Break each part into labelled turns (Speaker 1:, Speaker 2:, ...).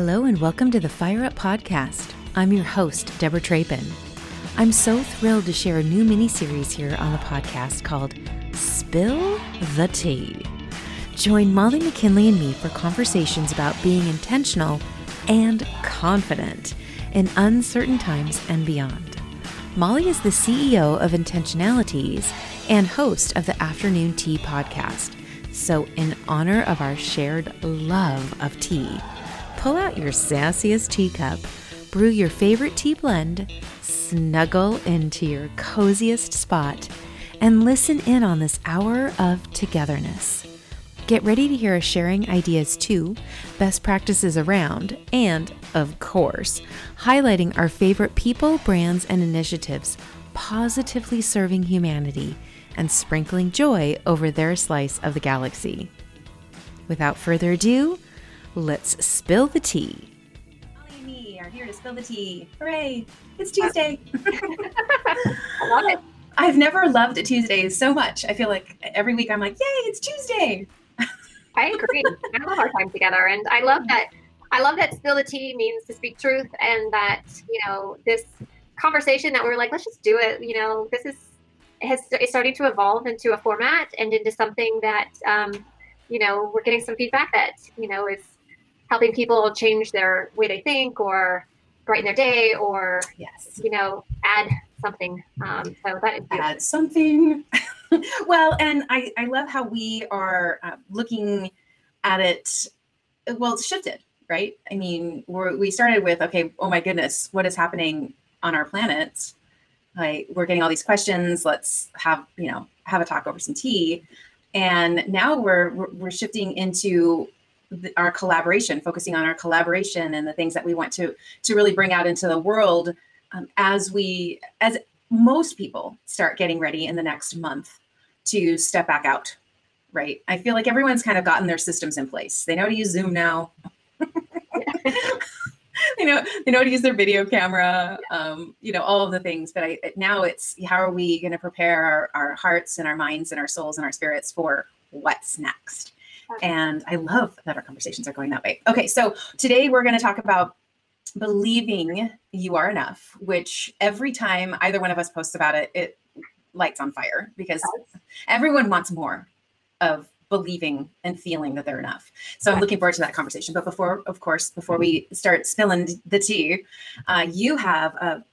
Speaker 1: Hello, and welcome to the Fire Up Podcast. I'm your host, Deborah Trapin. I'm so thrilled to share a new mini series here on the podcast called Spill the Tea. Join Molly McKinley and me for conversations about being intentional and confident in uncertain times and beyond. Molly is the CEO of Intentionalities and host of the Afternoon Tea podcast. So, in honor of our shared love of tea, pull out your sassiest teacup, brew your favorite tea blend, snuggle into your coziest spot, and listen in on this hour of togetherness. Get ready to hear us sharing ideas too, best practices around, and, of course, highlighting our favorite people, brands, and initiatives positively serving humanity and sprinkling joy over their slice of the galaxy. Without further ado, let's spill the tea.
Speaker 2: Molly and me are here to spill the tea. Hooray! It's Tuesday.
Speaker 3: I love it.
Speaker 2: I've never loved Tuesdays so much. I feel like every week I'm like, yay, it's Tuesday.
Speaker 3: I agree. I love our time together, and I love that. I love that spill the tea means to speak truth, and that you know this conversation that we are like, let's just do it. You know, this is has is starting to evolve into a format and into something that um, you know we're getting some feedback that you know is helping people change their way they think or brighten their day or
Speaker 2: Yes.
Speaker 3: you know add something. Um, so that is.
Speaker 2: Add something. well, and I, I love how we are uh, looking at it. Well, it's shifted, right? I mean, we're, we started with, okay, oh my goodness, what is happening on our planet? Like, we're getting all these questions. Let's have, you know, have a talk over some tea. And now we're, we're, we're shifting into our collaboration, focusing on our collaboration and the things that we want to, to really bring out into the world um, as we as most people start getting ready in the next month to step back out right? I feel like everyone's kind of gotten their systems in place. They know how to use zoom now. They know they know how to use their video camera um, you know all of the things but I, now it's how are we going to prepare our, our hearts and our minds and our souls and our spirits for what's next and i love that our conversations are going that way okay so today we're going to talk about believing you are enough, which every time either one of us posts about it, it lights on fire because everyone wants more of believing and feeling that they're enough. So I'm looking forward to that conversation. But before, of course, before we start spilling the tea, uh, you have a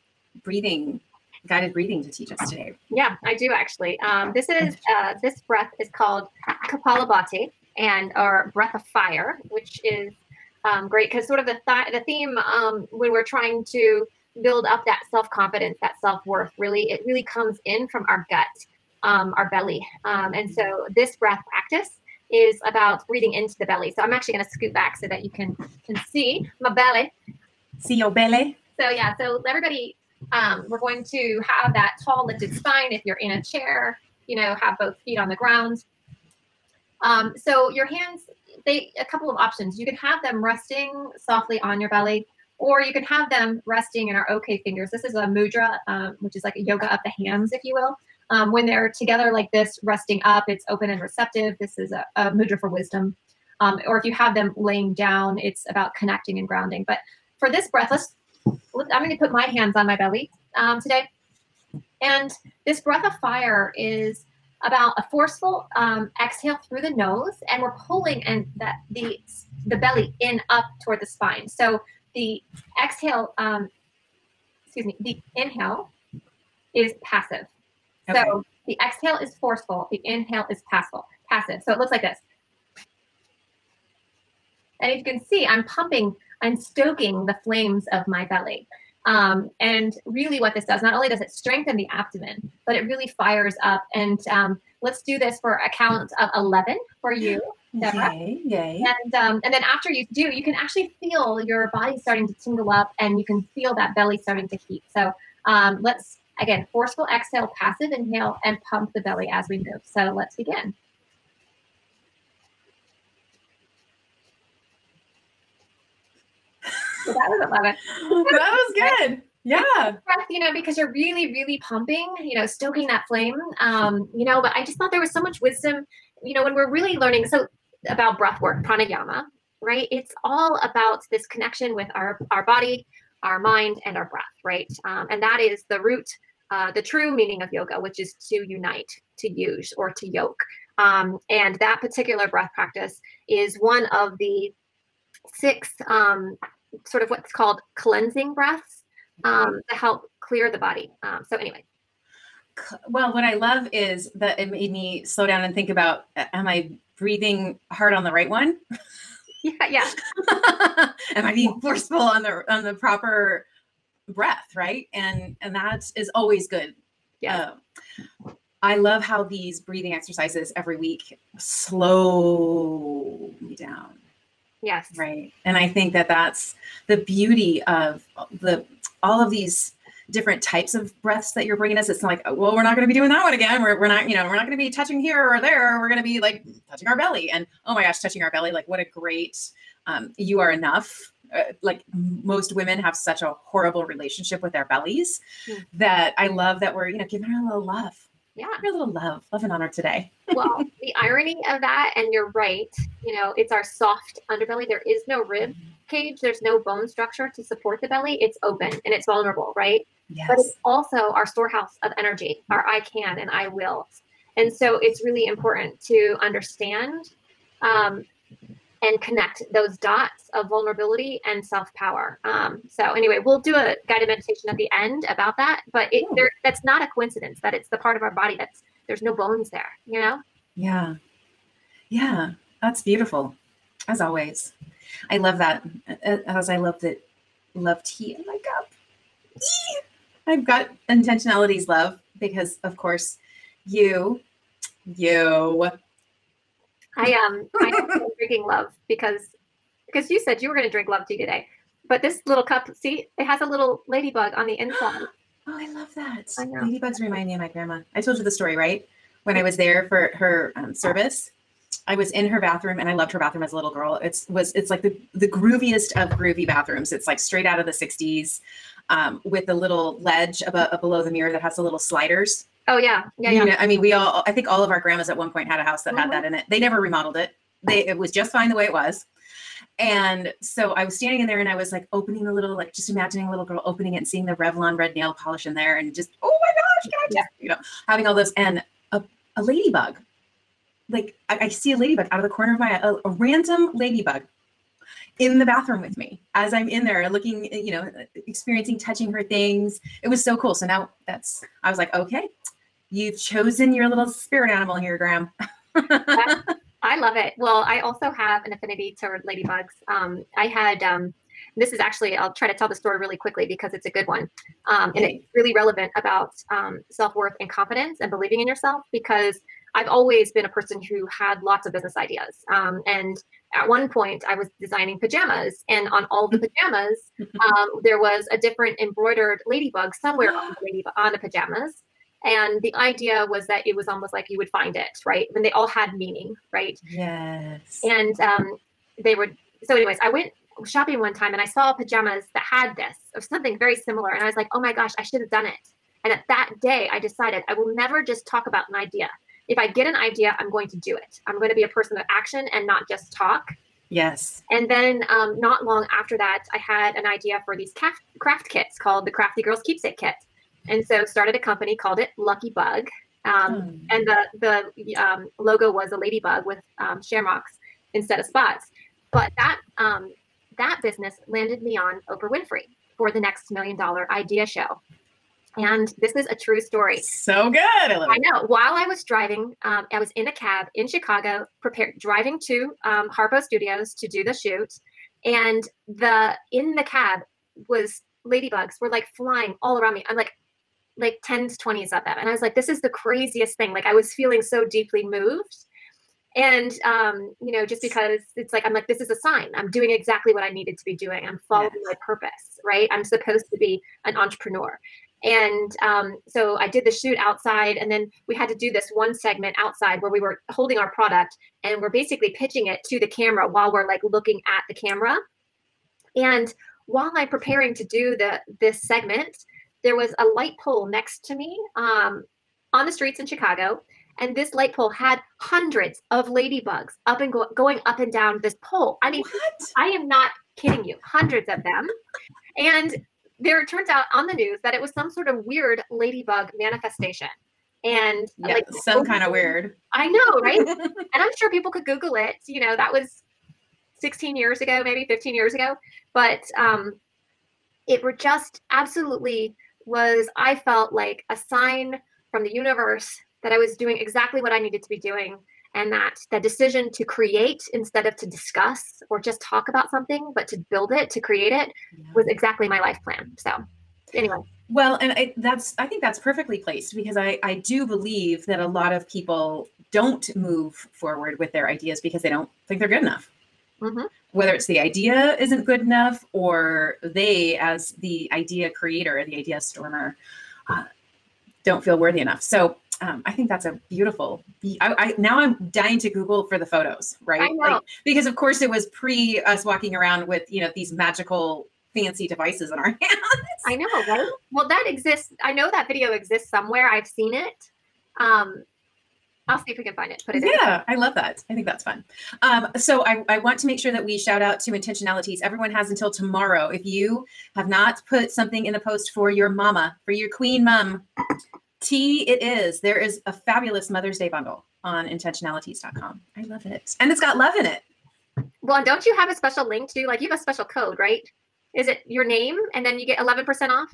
Speaker 2: breathing, guided breathing to teach us today.
Speaker 3: Yeah, I do actually. Um, this is uh, this breath is called Kapalabhati and our breath of fire, which is um, great because sort of the th- the theme um, when we're trying to build up that self confidence, that self worth, really it really comes in from our gut, um, our belly, um, and so this breath practice is about breathing into the belly. So I'm actually going to scoot back so that you can can see my belly.
Speaker 2: See your belly.
Speaker 3: So yeah, so everybody, um, we're going to have that tall lifted spine. If you're in a chair, you know, have both feet on the ground. Um, so your hands, they a couple of options. You can have them resting softly on your belly, or you can have them resting in our OK fingers. This is a mudra, um, which is like a yoga of the hands, if you will. Um, when they're together like this, resting up, it's open and receptive. This is a, a mudra for wisdom. Um, or if you have them laying down, it's about connecting and grounding. But for this breath, let's. I'm going to put my hands on my belly um, today, and this breath of fire is about a forceful um, exhale through the nose, and we're pulling and that the the belly in up toward the spine. So the exhale, um, excuse me, the inhale is passive.
Speaker 2: Okay.
Speaker 3: So the exhale is forceful. The inhale is passive. Passive. So it looks like this. And if you can see, I'm pumping, I'm stoking the flames of my belly. Um, and really, what this does, not only does it strengthen the abdomen, but it really fires up. And um, let's do this for a count of 11 for you, Deborah.
Speaker 2: Yay, yay.
Speaker 3: And, um, and then after you do, you can actually feel your body starting to tingle up and you can feel that belly starting to heat. So um, let's, again, forceful exhale, passive inhale, and pump the belly as we move. So let's begin. So that was 11
Speaker 2: that was good. Yeah.
Speaker 3: you know, because you're really, really pumping, you know, stoking that flame. Um, you know, but I just thought there was so much wisdom, you know, when we're really learning so about breath work, pranayama, right? It's all about this connection with our, our body, our mind, and our breath, right? Um, and that is the root, uh, the true meaning of yoga, which is to unite, to use, or to yoke. Um, and that particular breath practice is one of the six um, sort of what's called cleansing breaths um, to help clear the body. Um, so, anyway.
Speaker 2: Well, what I love is that it made me slow down and think about am I breathing hard on the right one?
Speaker 3: Yeah, yeah.
Speaker 2: am I being forceful on the on the proper breath, right? And and that is always good.
Speaker 3: Yeah.
Speaker 2: Uh, I love how these breathing exercises every week slow me down.
Speaker 3: Yes.
Speaker 2: Right. And I think that that's the beauty of the all of these different types of breaths that you're bringing us. It's like, well, we're not going to be doing that one again. We're, we're not, you know, we're not going to be touching here or there. We're going to be like touching our belly. And oh my gosh, touching our belly. Like, what a great, um, you are enough. Uh, like most women have such a horrible relationship with their bellies mm. that I love that we're, you know, giving her a little love.
Speaker 3: Yeah.
Speaker 2: A little love, love and honor today.
Speaker 3: well, the irony of that, and you're right, you know, it's our soft underbelly. There is no rib cage, there's no bone structure to support the belly. It's open and it's vulnerable, right?
Speaker 2: Yes.
Speaker 3: But it's also our storehouse of energy, our I can and I will. And so it's really important to understand um, and connect those dots of vulnerability and self power. Um, so anyway, we'll do a guided meditation at the end about that. But it, there, that's not a coincidence that it's the part of our body that's there's no bones there. You know?
Speaker 2: Yeah, yeah, that's beautiful, as always. I love that. As I love that, love tea in my cup. I've got intentionalities love because, of course, you, you
Speaker 3: I um I am drinking love because because you said you were going to drink love tea today, but this little cup, see, it has a little ladybug on the inside.
Speaker 2: Oh, I love that. I Ladybugs remind me of my grandma. I told you the story, right? When I was there for her um, service, I was in her bathroom, and I loved her bathroom as a little girl. It's was it's like the the grooviest of groovy bathrooms. It's like straight out of the '60s, um, with a little ledge above, below the mirror that has the little sliders
Speaker 3: Oh yeah, yeah, yeah. You know,
Speaker 2: I mean, we all. I think all of our grandmas at one point had a house that mm-hmm. had that in it. They never remodeled it. They it was just fine the way it was. And so I was standing in there and I was like opening the little, like just imagining a little girl opening it and seeing the Revlon red nail polish in there and just, oh my gosh, can I just, yeah. you know, having all this and a, a ladybug. Like I, I, see a ladybug out of the corner of my a, a random ladybug in the bathroom with me as I'm in there looking, you know, experiencing touching her things. It was so cool. So now that's I was like, okay, You've chosen your little spirit animal here, Gram.
Speaker 3: I love it. Well, I also have an affinity toward ladybugs. Um, I had um, this is actually I'll try to tell the story really quickly because it's a good one, um, and it's really relevant about um, self worth and confidence and believing in yourself because I've always been a person who had lots of business ideas. Um, and at one point, I was designing pajamas, and on all the pajamas, um, there was a different embroidered ladybug somewhere on the, lady, on the pajamas. And the idea was that it was almost like you would find it, right? When they all had meaning, right?
Speaker 2: Yes.
Speaker 3: And um, they would. So, anyways, I went shopping one time and I saw pajamas that had this or something very similar, and I was like, oh my gosh, I should have done it. And at that day, I decided I will never just talk about an idea. If I get an idea, I'm going to do it. I'm going to be a person of action and not just talk.
Speaker 2: Yes.
Speaker 3: And then um, not long after that, I had an idea for these craft, craft kits called the Crafty Girls Keepsake Kit and so started a company called it Lucky Bug. Um, mm. And the the um, logo was a ladybug with um, shamrocks instead of spots. But that um, that business landed me on Oprah Winfrey for the next million dollar idea show. And this is a true story.
Speaker 2: So good. I,
Speaker 3: I know. While I was driving, um, I was in a cab in Chicago, prepared driving to um, Harpo Studios to do the shoot, and the in the cab was ladybugs were like flying all around me. I'm like, like 10s, 20s of them. And I was like, this is the craziest thing. Like I was feeling so deeply moved. And um, you know, just because it's like I'm like, this is a sign. I'm doing exactly what I needed to be doing. I'm following yes. my purpose, right? I'm supposed to be an entrepreneur. And um, so I did the shoot outside, and then we had to do this one segment outside where we were holding our product and we're basically pitching it to the camera while we're like looking at the camera. And while I'm preparing to do the this segment, there was a light pole next to me um, on the streets in Chicago. and this light pole had hundreds of ladybugs up and go- going up and down this pole. I mean,
Speaker 2: What?
Speaker 3: I am not kidding you, hundreds of them. And there it turns out on the news that it was some sort of weird ladybug manifestation. And
Speaker 2: Yeah,
Speaker 3: like
Speaker 2: some kind of weird.
Speaker 3: I know, right? and I'm sure people could Google it. You know, that was 16 years ago, maybe 15 years ago. But um, it were just absolutely was, I felt like a sign from the universe that I was doing exactly what I needed to be doing. And that the decision to create instead of to discuss or just talk about something, but to build it, to create it, was exactly my life plan. So, anyway,
Speaker 2: Well, and I, that's I think that's perfectly placed because I I do believe that a lot of people don't move forward with their ideas because they don't think they're good enough.
Speaker 3: Mhm.
Speaker 2: Whether it's the idea isn't good enough or they, as the idea creator, the idea stormer, uh, don't feel worthy enough. So um, I think that's a beautiful. I, I now I'm dying to Google for the photos, right?
Speaker 3: I know.
Speaker 2: because of course it was pre us walking around with you know these magical fancy devices in our hands.
Speaker 3: I know, right? Well, that exists. I know that video exists somewhere. I've seen it. Um, I'll see if we can find it. Put it in.
Speaker 2: Yeah, I love that. I think that's fun. Um, so I, I want to make sure that we shout out to intentionalities. Everyone has until tomorrow. If you have not put something in the post for your mama, for your queen mom, T it is. There is a fabulous Mother's Day bundle on intentionalities.com. I love it. And it's got love in it.
Speaker 3: Well, don't you have a special link to like you have a special code, right? Is it your name and then you get 11% off?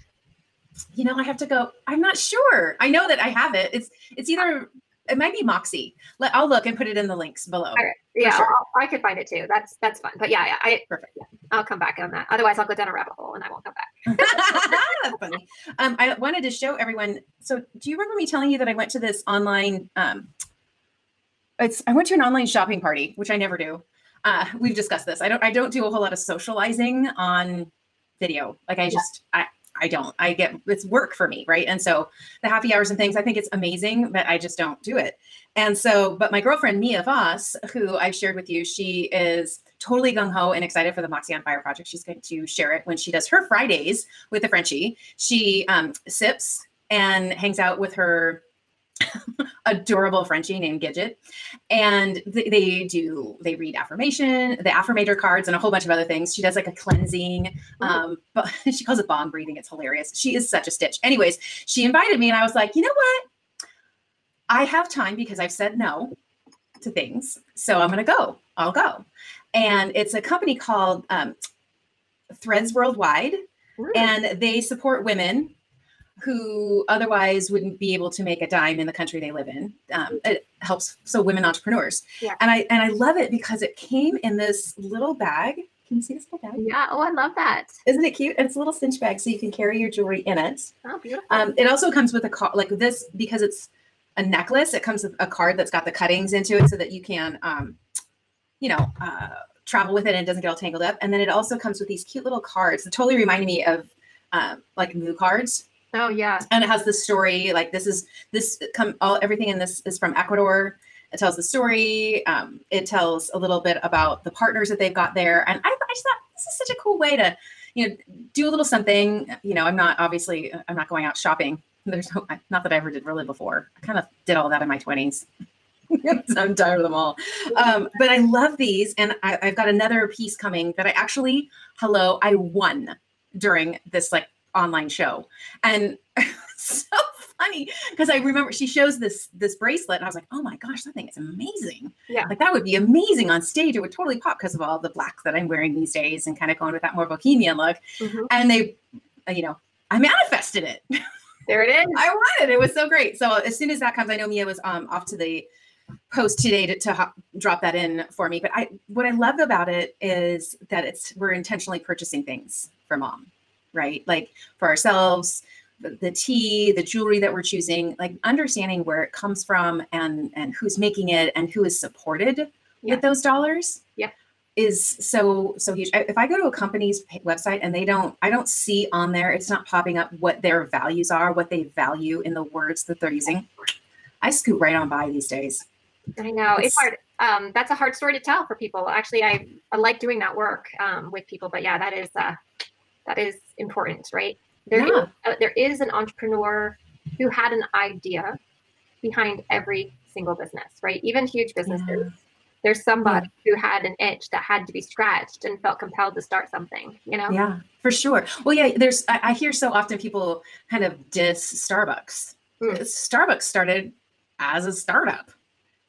Speaker 2: You know, I have to go. I'm not sure. I know that I have it. It's it's either it might be Moxie. Let, I'll look and put it in the links below.
Speaker 3: All right. Yeah,
Speaker 2: sure.
Speaker 3: I'll- could find it too. That's that's fun. But yeah, yeah, I
Speaker 2: Perfect.
Speaker 3: I'll come back on that. Otherwise, I'll go down a rabbit hole and I won't come back.
Speaker 2: Funny. Um, I wanted to show everyone. So, do you remember me telling you that I went to this online? Um, it's I went to an online shopping party, which I never do. Uh, we've discussed this. I don't. I don't do a whole lot of socializing on video. Like I just. I. I don't. I get it's work for me, right? And so the happy hours and things, I think it's amazing, but I just don't do it. And so, but my girlfriend Mia Voss, who I've shared with you, she is totally gung ho and excited for the Moxie on Fire project. She's going to share it when she does her Fridays with the Frenchie. She um, sips and hangs out with her adorable Frenchie named Gidget. And they, they do, they read affirmation, the affirmator cards, and a whole bunch of other things. She does like a cleansing, um, but she calls it bomb breathing. It's hilarious. She is such a stitch. Anyways, she invited me, and I was like, you know what? I have time because I've said no to things. So I'm going to go. I'll go. And it's a company called um, Threads Worldwide and they support women who otherwise wouldn't be able to make a dime in the country they live in. Um, it helps so women entrepreneurs,
Speaker 3: Yeah.
Speaker 2: and I and I love it because it came in this little bag. Can you see this little bag?
Speaker 3: Yeah. Oh, I love that.
Speaker 2: Isn't it cute? And it's a little cinch bag, so you can carry your jewelry in it.
Speaker 3: Oh, beautiful.
Speaker 2: Um, it also comes with a card like this because it's a necklace. It comes with a card that's got the cuttings into it, so that you can, um, you know, uh, travel with it and it doesn't get all tangled up. And then it also comes with these cute little cards that totally reminded me of um, like Moo cards.
Speaker 3: Oh, yeah.
Speaker 2: And it has the story. Like this is this come all everything in this is from Ecuador. It tells the story. Um, it tells a little bit about the partners that they've got there. And I, I just thought this is such a cool way to, you know, do a little something. You know, I'm not obviously I'm not going out shopping. There's no, not that I ever did really before. I kind of did all that in my 20s. I'm tired of them all. Um, but I love these, and I, I've got another piece coming that I actually, hello, I won during this like online show, and so funny because I remember she shows this this bracelet, and I was like, oh my gosh, that thing is amazing.
Speaker 3: Yeah.
Speaker 2: like that would be amazing on stage. It would totally pop because of all the black that I'm wearing these days, and kind of going with that more bohemian look.
Speaker 3: Mhm.
Speaker 2: And they, uh, you know, I manifested it.
Speaker 3: There it is.
Speaker 2: I won it. It was so great. So as soon as that comes, I know Mia was um, off to the post today to, to hop, drop that in for me. But I, what I love about it is that it's we're intentionally purchasing things for mom, right? Like for ourselves, the, tea, the jewelry that we're choosing, like understanding where it comes from and and who's making it and who is supported
Speaker 3: Yeah.
Speaker 2: with those dollars.
Speaker 3: Yeah.
Speaker 2: Is so so huge. If I go to a company's website and they don't, I don't see on there, it's not popping up what their values are, what they value in the words that they're using. I scoot right on by these days.
Speaker 3: I know it's
Speaker 2: It's-
Speaker 3: hard. Um, that's a hard story to tell for people. Actually, I, I like doing that work um, with people, but yeah, that is uh, that is important, right? There is
Speaker 2: Yeah.
Speaker 3: uh, there is an entrepreneur who had an idea behind every single business, right? Even huge businesses. Yeah. There's somebody yeah. who had an itch that had to be scratched and felt compelled to start something, you know?
Speaker 2: Yeah, for sure. Well, yeah, there's, I, I hear so often people kind of diss Starbucks. Mm. Starbucks started as a startup.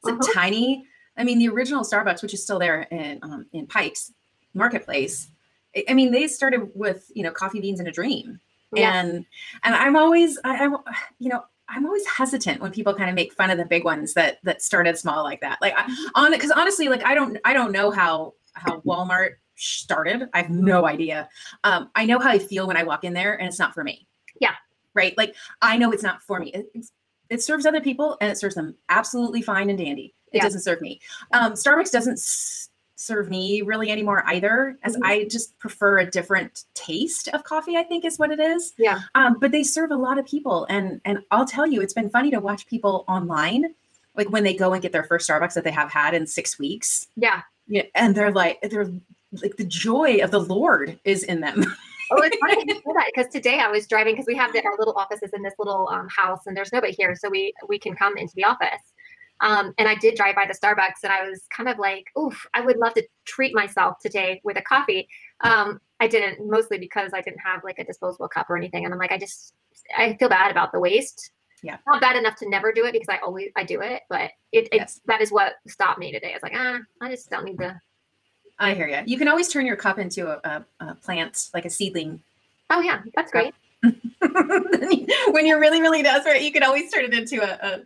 Speaker 2: It's uh-huh. a tiny, I mean, the original Starbucks, which is still there in, um, in Pikes Marketplace, I mean, they started with, you know, coffee beans and a dream. Yeah. And, and I'm always, I, I, you know, I'm always hesitant when people kind of make fun of the big ones that that started small like that. Like mm-hmm. on because honestly, like I don't I don't know how how Walmart started. I have no idea. Um, I know how I feel when I walk in there and it's not for me.
Speaker 3: Yeah.
Speaker 2: Right. Like I know it's not for me. It, it serves other people and it serves them absolutely fine and dandy. It yeah. doesn't serve me. Um, Starbucks doesn't serve me really anymore either as mm-hmm. i just prefer a different taste of coffee i think is what it is.
Speaker 3: Yeah.
Speaker 2: Um, but they serve a lot of people and and i'll tell you it's been funny to watch people online like when they go and get their first starbucks that they have had in six weeks.
Speaker 3: Yeah.
Speaker 2: Yeah and they're like they're like the joy of the lord is in them.
Speaker 3: Oh, it's funny you that because today I was driving because we have the, our little offices in this little um, house and there's nobody here, so we we can come into the office. Um, and I did drive by the Starbucks and I was kind of like, oof, I would love to treat myself today with a coffee. Um, I didn't mostly because I didn't have like a disposable cup or anything. And I'm like, I just, I feel bad about the waste.
Speaker 2: Yeah.
Speaker 3: Not bad enough to never do it because I always, I do it, but it, yes. that is what stopped me today. I was like, ah, I just don't need to.
Speaker 2: I hear you. You can always turn your cup into a, a, a plant, like a seedling.
Speaker 3: Oh yeah, that's great.
Speaker 2: when you're really, really desperate, you can always turn it into a, a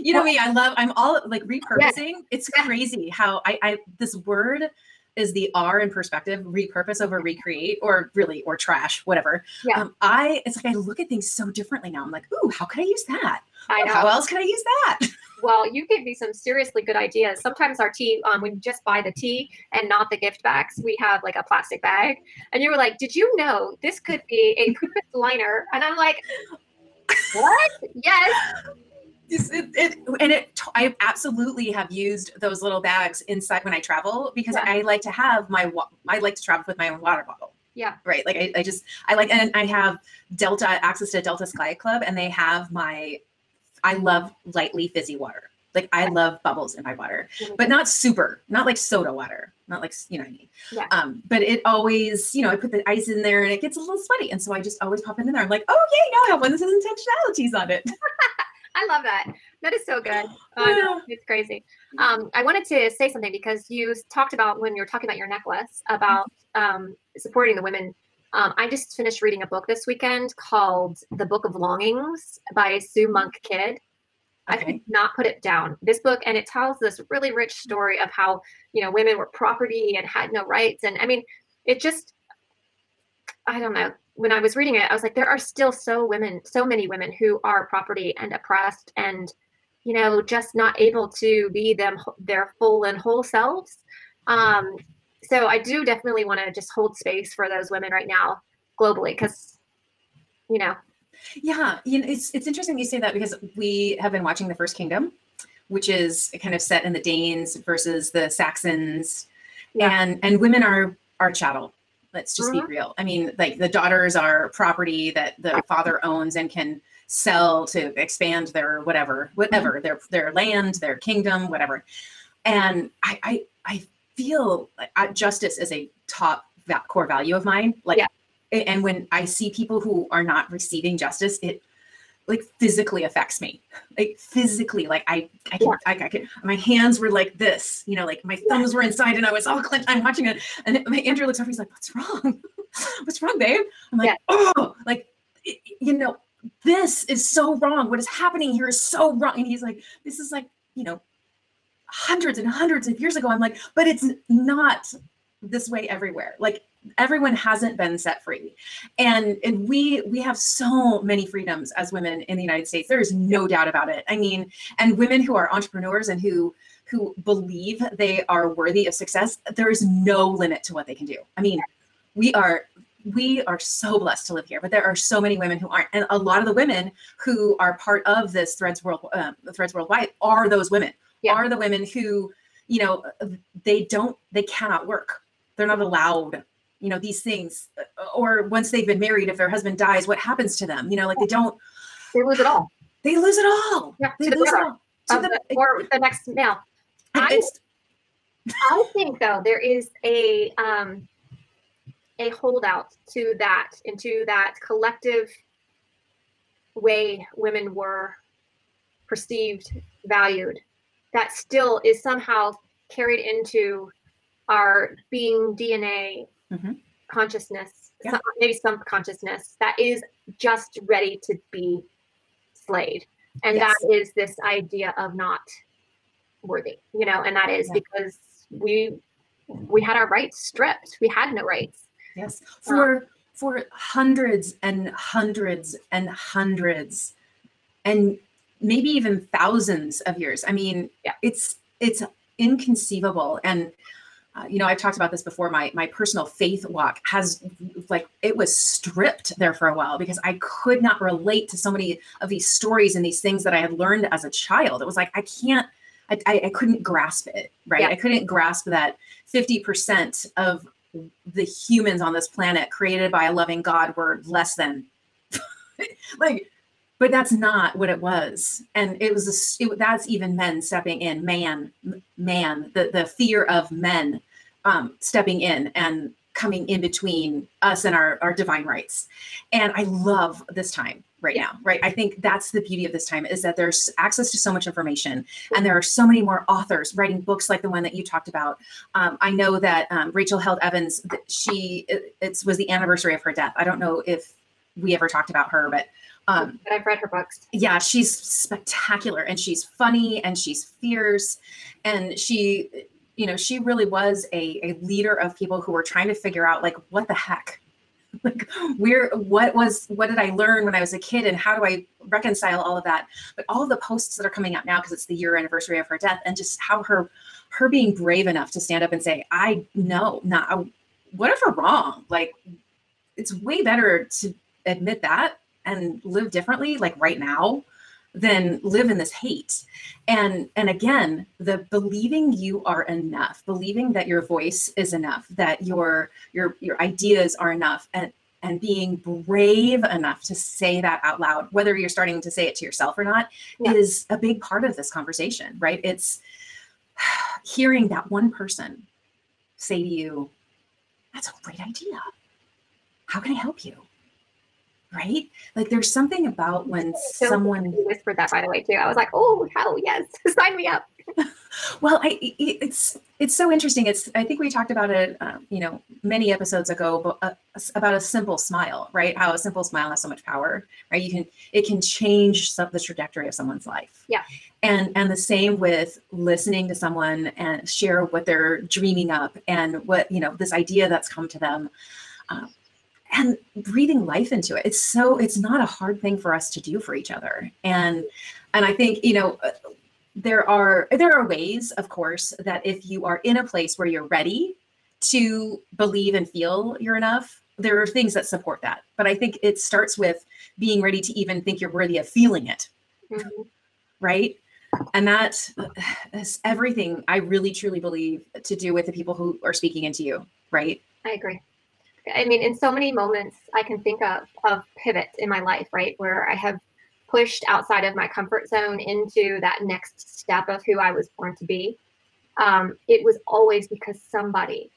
Speaker 2: you know me, I love, I'm all like repurposing. It's crazy how I, I, this word is the R in perspective, repurpose over recreate, or really, or trash, whatever. Yeah. Um, I, it's like I look at things so differently now. I'm like, ooh, how could I use that? I know. How else could I use that?
Speaker 3: Well, you gave me some seriously good ideas. Sometimes our tea, um, when you just buy the tea and not the gift bags, we have like a plastic bag. And you were like, "Did you know this could be a liner?" And I'm like, "What? yes."
Speaker 2: It, it, and it i absolutely have used those little bags inside when i travel because yeah. i like to have my i like to travel with my own water bottle
Speaker 3: yeah
Speaker 2: right like I, I just i like and i have delta access to delta sky club and they have my i love lightly fizzy water like i love bubbles in my water but not super not like soda water not like you know what I mean.
Speaker 3: Yeah.
Speaker 2: Um, but it always, you know, I put the ice in there and it gets a little sweaty, and so I just always pop it in there. I'm like, oh yay, now I have one that says intentionalities on it.
Speaker 3: I love that. That is so good. Oh, it's crazy. Um, I wanted to say something because you talked about when you were talking about your necklace about um, supporting the women. Um, I just finished reading a book this weekend called The Book of Longings by Sue Monk Kidd. Okay. I could not put it down. This book, and it tells this really rich story of how you know women were property and had no rights. And I mean, it just, I don't know when I was reading it, I was like, there are still so women, so many women who are property and oppressed and, you know, just not able to be them their full and whole selves. Um, so I do definitely want to just hold space for those women right now globally because, you know.
Speaker 2: Yeah, you know, it's it's interesting you say that because we have been watching the First Kingdom, which is kind of set in the Danes versus the Saxons, yeah. and and women are are chattel Let's just be mm-hmm. real. I mean, like the daughters are property that the father owns and can sell to expand their whatever, whatever, mm-hmm. their their land, their kingdom, whatever. And I I, I feel like justice is a top core value of mine. Like, yeah. and when I see people who are not receiving justice, it like physically affects me. Like physically like i i can, yeah. I, I can my hands were like this you know like my thumbs were inside and i was all clenched. I'm watching it and my andrew looks over he's like what's wrong? What's wrong babe? I'm like yeah. oh like you know this is so wrong. What is happening here is so wrong. And he's like this is like you know hundreds and hundreds of years ago. I'm like but it's not this way everywhere. Like everyone hasn't been set free and and we we have so many freedoms as women in the united states there is no doubt about it i mean and women who are entrepreneurs and who who believe they are worthy of success there is no limit to what they can do i mean we are we are so blessed to live here, but there are so many women who aren't, and a lot of the women who are part of this Threads World, um, Threads Worldwide, are those women. Yeah. Are the women who, you know, they don't, they cannot work. They're not allowed you know these things or once they've been married if their husband dies what happens to them you know like they don't
Speaker 3: they lose it all
Speaker 2: they lose it all.
Speaker 3: Yeah,
Speaker 2: They
Speaker 3: to the
Speaker 2: lose it all. To the-
Speaker 3: the- or the next male. I, I think though there is a um, a holdout to that into that collective way women were perceived, valued. That still is somehow carried into our being DNA
Speaker 2: Mhm.
Speaker 3: consciousness,
Speaker 2: Yeah.
Speaker 3: some, maybe some consciousness that is just ready to be slayed. And
Speaker 2: Yes.
Speaker 3: that is this idea of not worthy, you know, and that is
Speaker 2: Yeah.
Speaker 3: because we we had our rights stripped. We had no rights.
Speaker 2: Yes, for for hundreds and hundreds and hundreds, and maybe even thousands of years. I mean,
Speaker 3: Yeah.
Speaker 2: it's it's inconceivable. And uh, you know, I've talked about this before. My my personal faith walk has like it was stripped there for a while because I could not relate to so many of these stories and these things that I had learned as a child. It was like I can't. I, I, I couldn't grasp it, right?
Speaker 3: Yeah.
Speaker 2: I couldn't grasp that 50% of the humans on this planet created by a loving God were less than like but that's not what it was and it was a, it, that's even men stepping in man man the the fear of men um stepping in and coming in between us and our our divine rights. And i love this time right now right? I think that's the beauty of this time is that there's access to so much information and there are so many more authors writing books like the one that you talked about. Um, i know that um, rachel held evans she it, it was the anniversary of her death. I don't know if we ever talked about her but um,
Speaker 3: But I've read her books.
Speaker 2: yeah she's spectacular and she's funny and she's fierce and she you know she really was a, a leader of people who were trying to figure out like what the heck? Like where what was what did i learn when i was a kid and how do i reconcile all of that? But all of the posts that are coming out now because it's the year anniversary of her death and just how her her being brave enough to stand up and say i know not what if we're wrong? Like it's way better to admit that and live differently like right now than live in this hate. And and again the believing you are enough believing that your voice is enough that your your your ideas are enough and and being brave enough to say that out loud whether you're starting to say it to yourself or not
Speaker 3: Yeah.
Speaker 2: is a big part of this conversation right? It's hearing that one person say to you that's a great idea. How can i help you right? Like there's something about when
Speaker 3: So
Speaker 2: someone
Speaker 3: whispered that by the way too. I was like, oh hell yes, sign me up.
Speaker 2: well I, it's it's so interesting. It's i think we talked about it um, you know many episodes ago but, uh, about a simple smile right? How a simple smile has so much power right? You can it can change some, the trajectory of someone's life.
Speaker 3: Yeah.
Speaker 2: and and the same with listening to someone and share what they're dreaming up and what you know this idea that's come to them. Um, and breathing life into it. It's so it's not a hard thing for us to do for each other. And and i think you know uh, there are there are ways of course that if you are in a place where you're ready to believe and feel you're enough there are things that support that. But i think it starts with being ready to even think you're worthy of feeling it.
Speaker 3: Mhm.
Speaker 2: right? And that is everything i really truly believe to do with the people who are speaking into you. Right?
Speaker 3: I agree. I mean, in so many moments I can think of of pivots in my life, right, where I have pushed outside of my comfort zone into that next step of who I was born to be. Um, it was always because somebody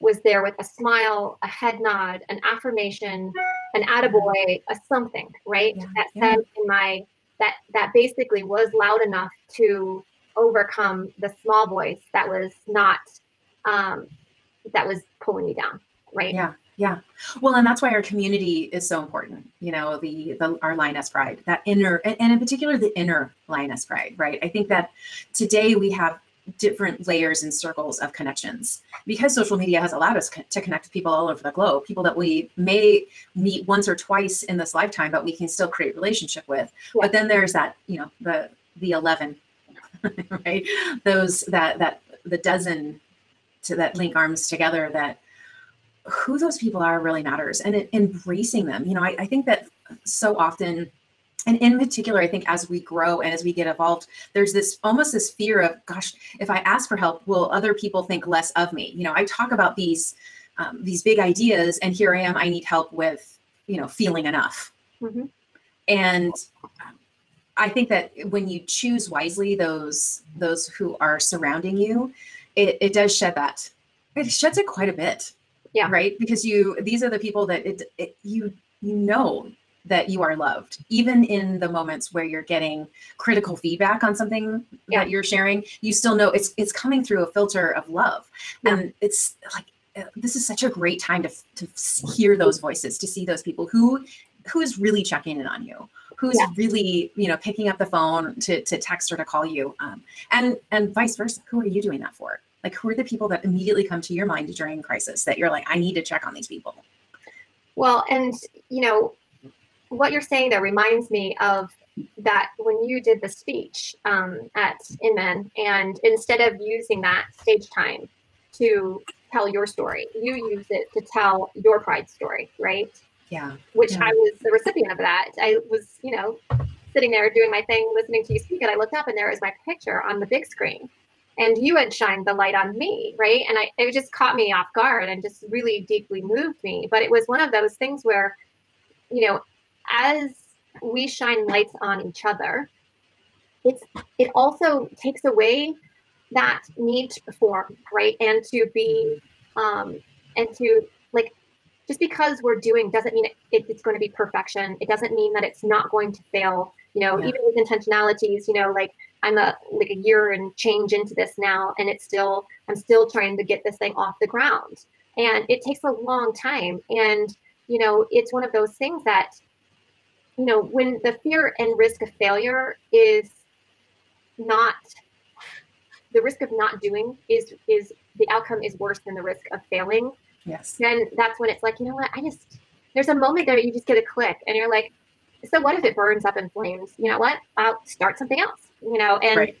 Speaker 3: was there with a smile, a head nod, an affirmation, an attaboy, a something, right?
Speaker 2: Yeah,
Speaker 3: that
Speaker 2: yeah.
Speaker 3: said in my that that basically was loud enough to overcome the small voice that was not um, that was pulling me down, right?
Speaker 2: Yeah, yeah. Well, and that's why our community is so important. You know, the the our lioness pride, that inner, and, and in particular the inner lioness pride, right? I think that today we have different layers and circles of connections because social media has allowed us co- to connect with people all over the globe, people that we may meet once or twice in this lifetime, but we can still create relationship with.
Speaker 3: Yeah.
Speaker 2: But then there's that, you know, the the eleven, right? Those that that the dozen to that link arms together that who those people are really matters and it, embracing them you know I, I think that so often and in particular i think as we grow and as we get evolved there's this almost this fear of gosh if i ask for help will other people think less of me you know i talk about these um, these big ideas and here i am i need help with you know feeling enough
Speaker 3: Mhm.
Speaker 2: and um, I think that when you choose wisely those those who are surrounding you, it, it does shed that. It sheds it quite a bit.
Speaker 3: Yeah.
Speaker 2: Right. Because you these are the people that it, it you you know that you are loved even in the moments where you're getting critical feedback on something
Speaker 3: Yeah.
Speaker 2: that you're sharing you still know it's it's coming through a filter of love
Speaker 3: Yeah.
Speaker 2: and it's like uh, this is such a great time to to hear those voices to see those people who who is really checking in on you who's
Speaker 3: Yeah.
Speaker 2: really you know picking up the phone to to text or to call you um, and and vice versa who are you doing that for like who are the people that immediately come to your mind during crisis that you're like i need to check on these people
Speaker 3: Well, and you know, what you're saying there reminds me of that when you did the speech um, at Inman, and instead of using that stage time to tell your story, you use it to tell your pride story, right?
Speaker 2: yeah
Speaker 3: Which
Speaker 2: Yeah.
Speaker 3: I was the recipient of that. I was, you know, sitting there doing my thing, listening to you speak, and I looked up, and there was my picture on the big screen. And you had shined the light on me, right? And I, it just caught me off guard and just really deeply moved me. But it was one of those things where, you know, as we shine lights on each other, it's it also takes away that need to perform, right? And to be um and to like just because we're doing doesn't mean it, it, it's going to be perfection. It doesn't mean that it's not going to fail. You know,
Speaker 2: Yeah.
Speaker 3: even with intentionalities, you know, like I'm a like a year and change into this now, and it's still I'm still trying to get this thing off the ground, and it takes a long time. And you know, it's one of those things that you know when the fear and risk of failure is not the risk of not doing is is the outcome is worse than the risk of failing
Speaker 2: yes
Speaker 3: then that's when it's like, you know what, I just there's a moment there you just get a click and you're like, so what if it burns up in flames? You know what? I'll start something else. You know, and
Speaker 2: Right.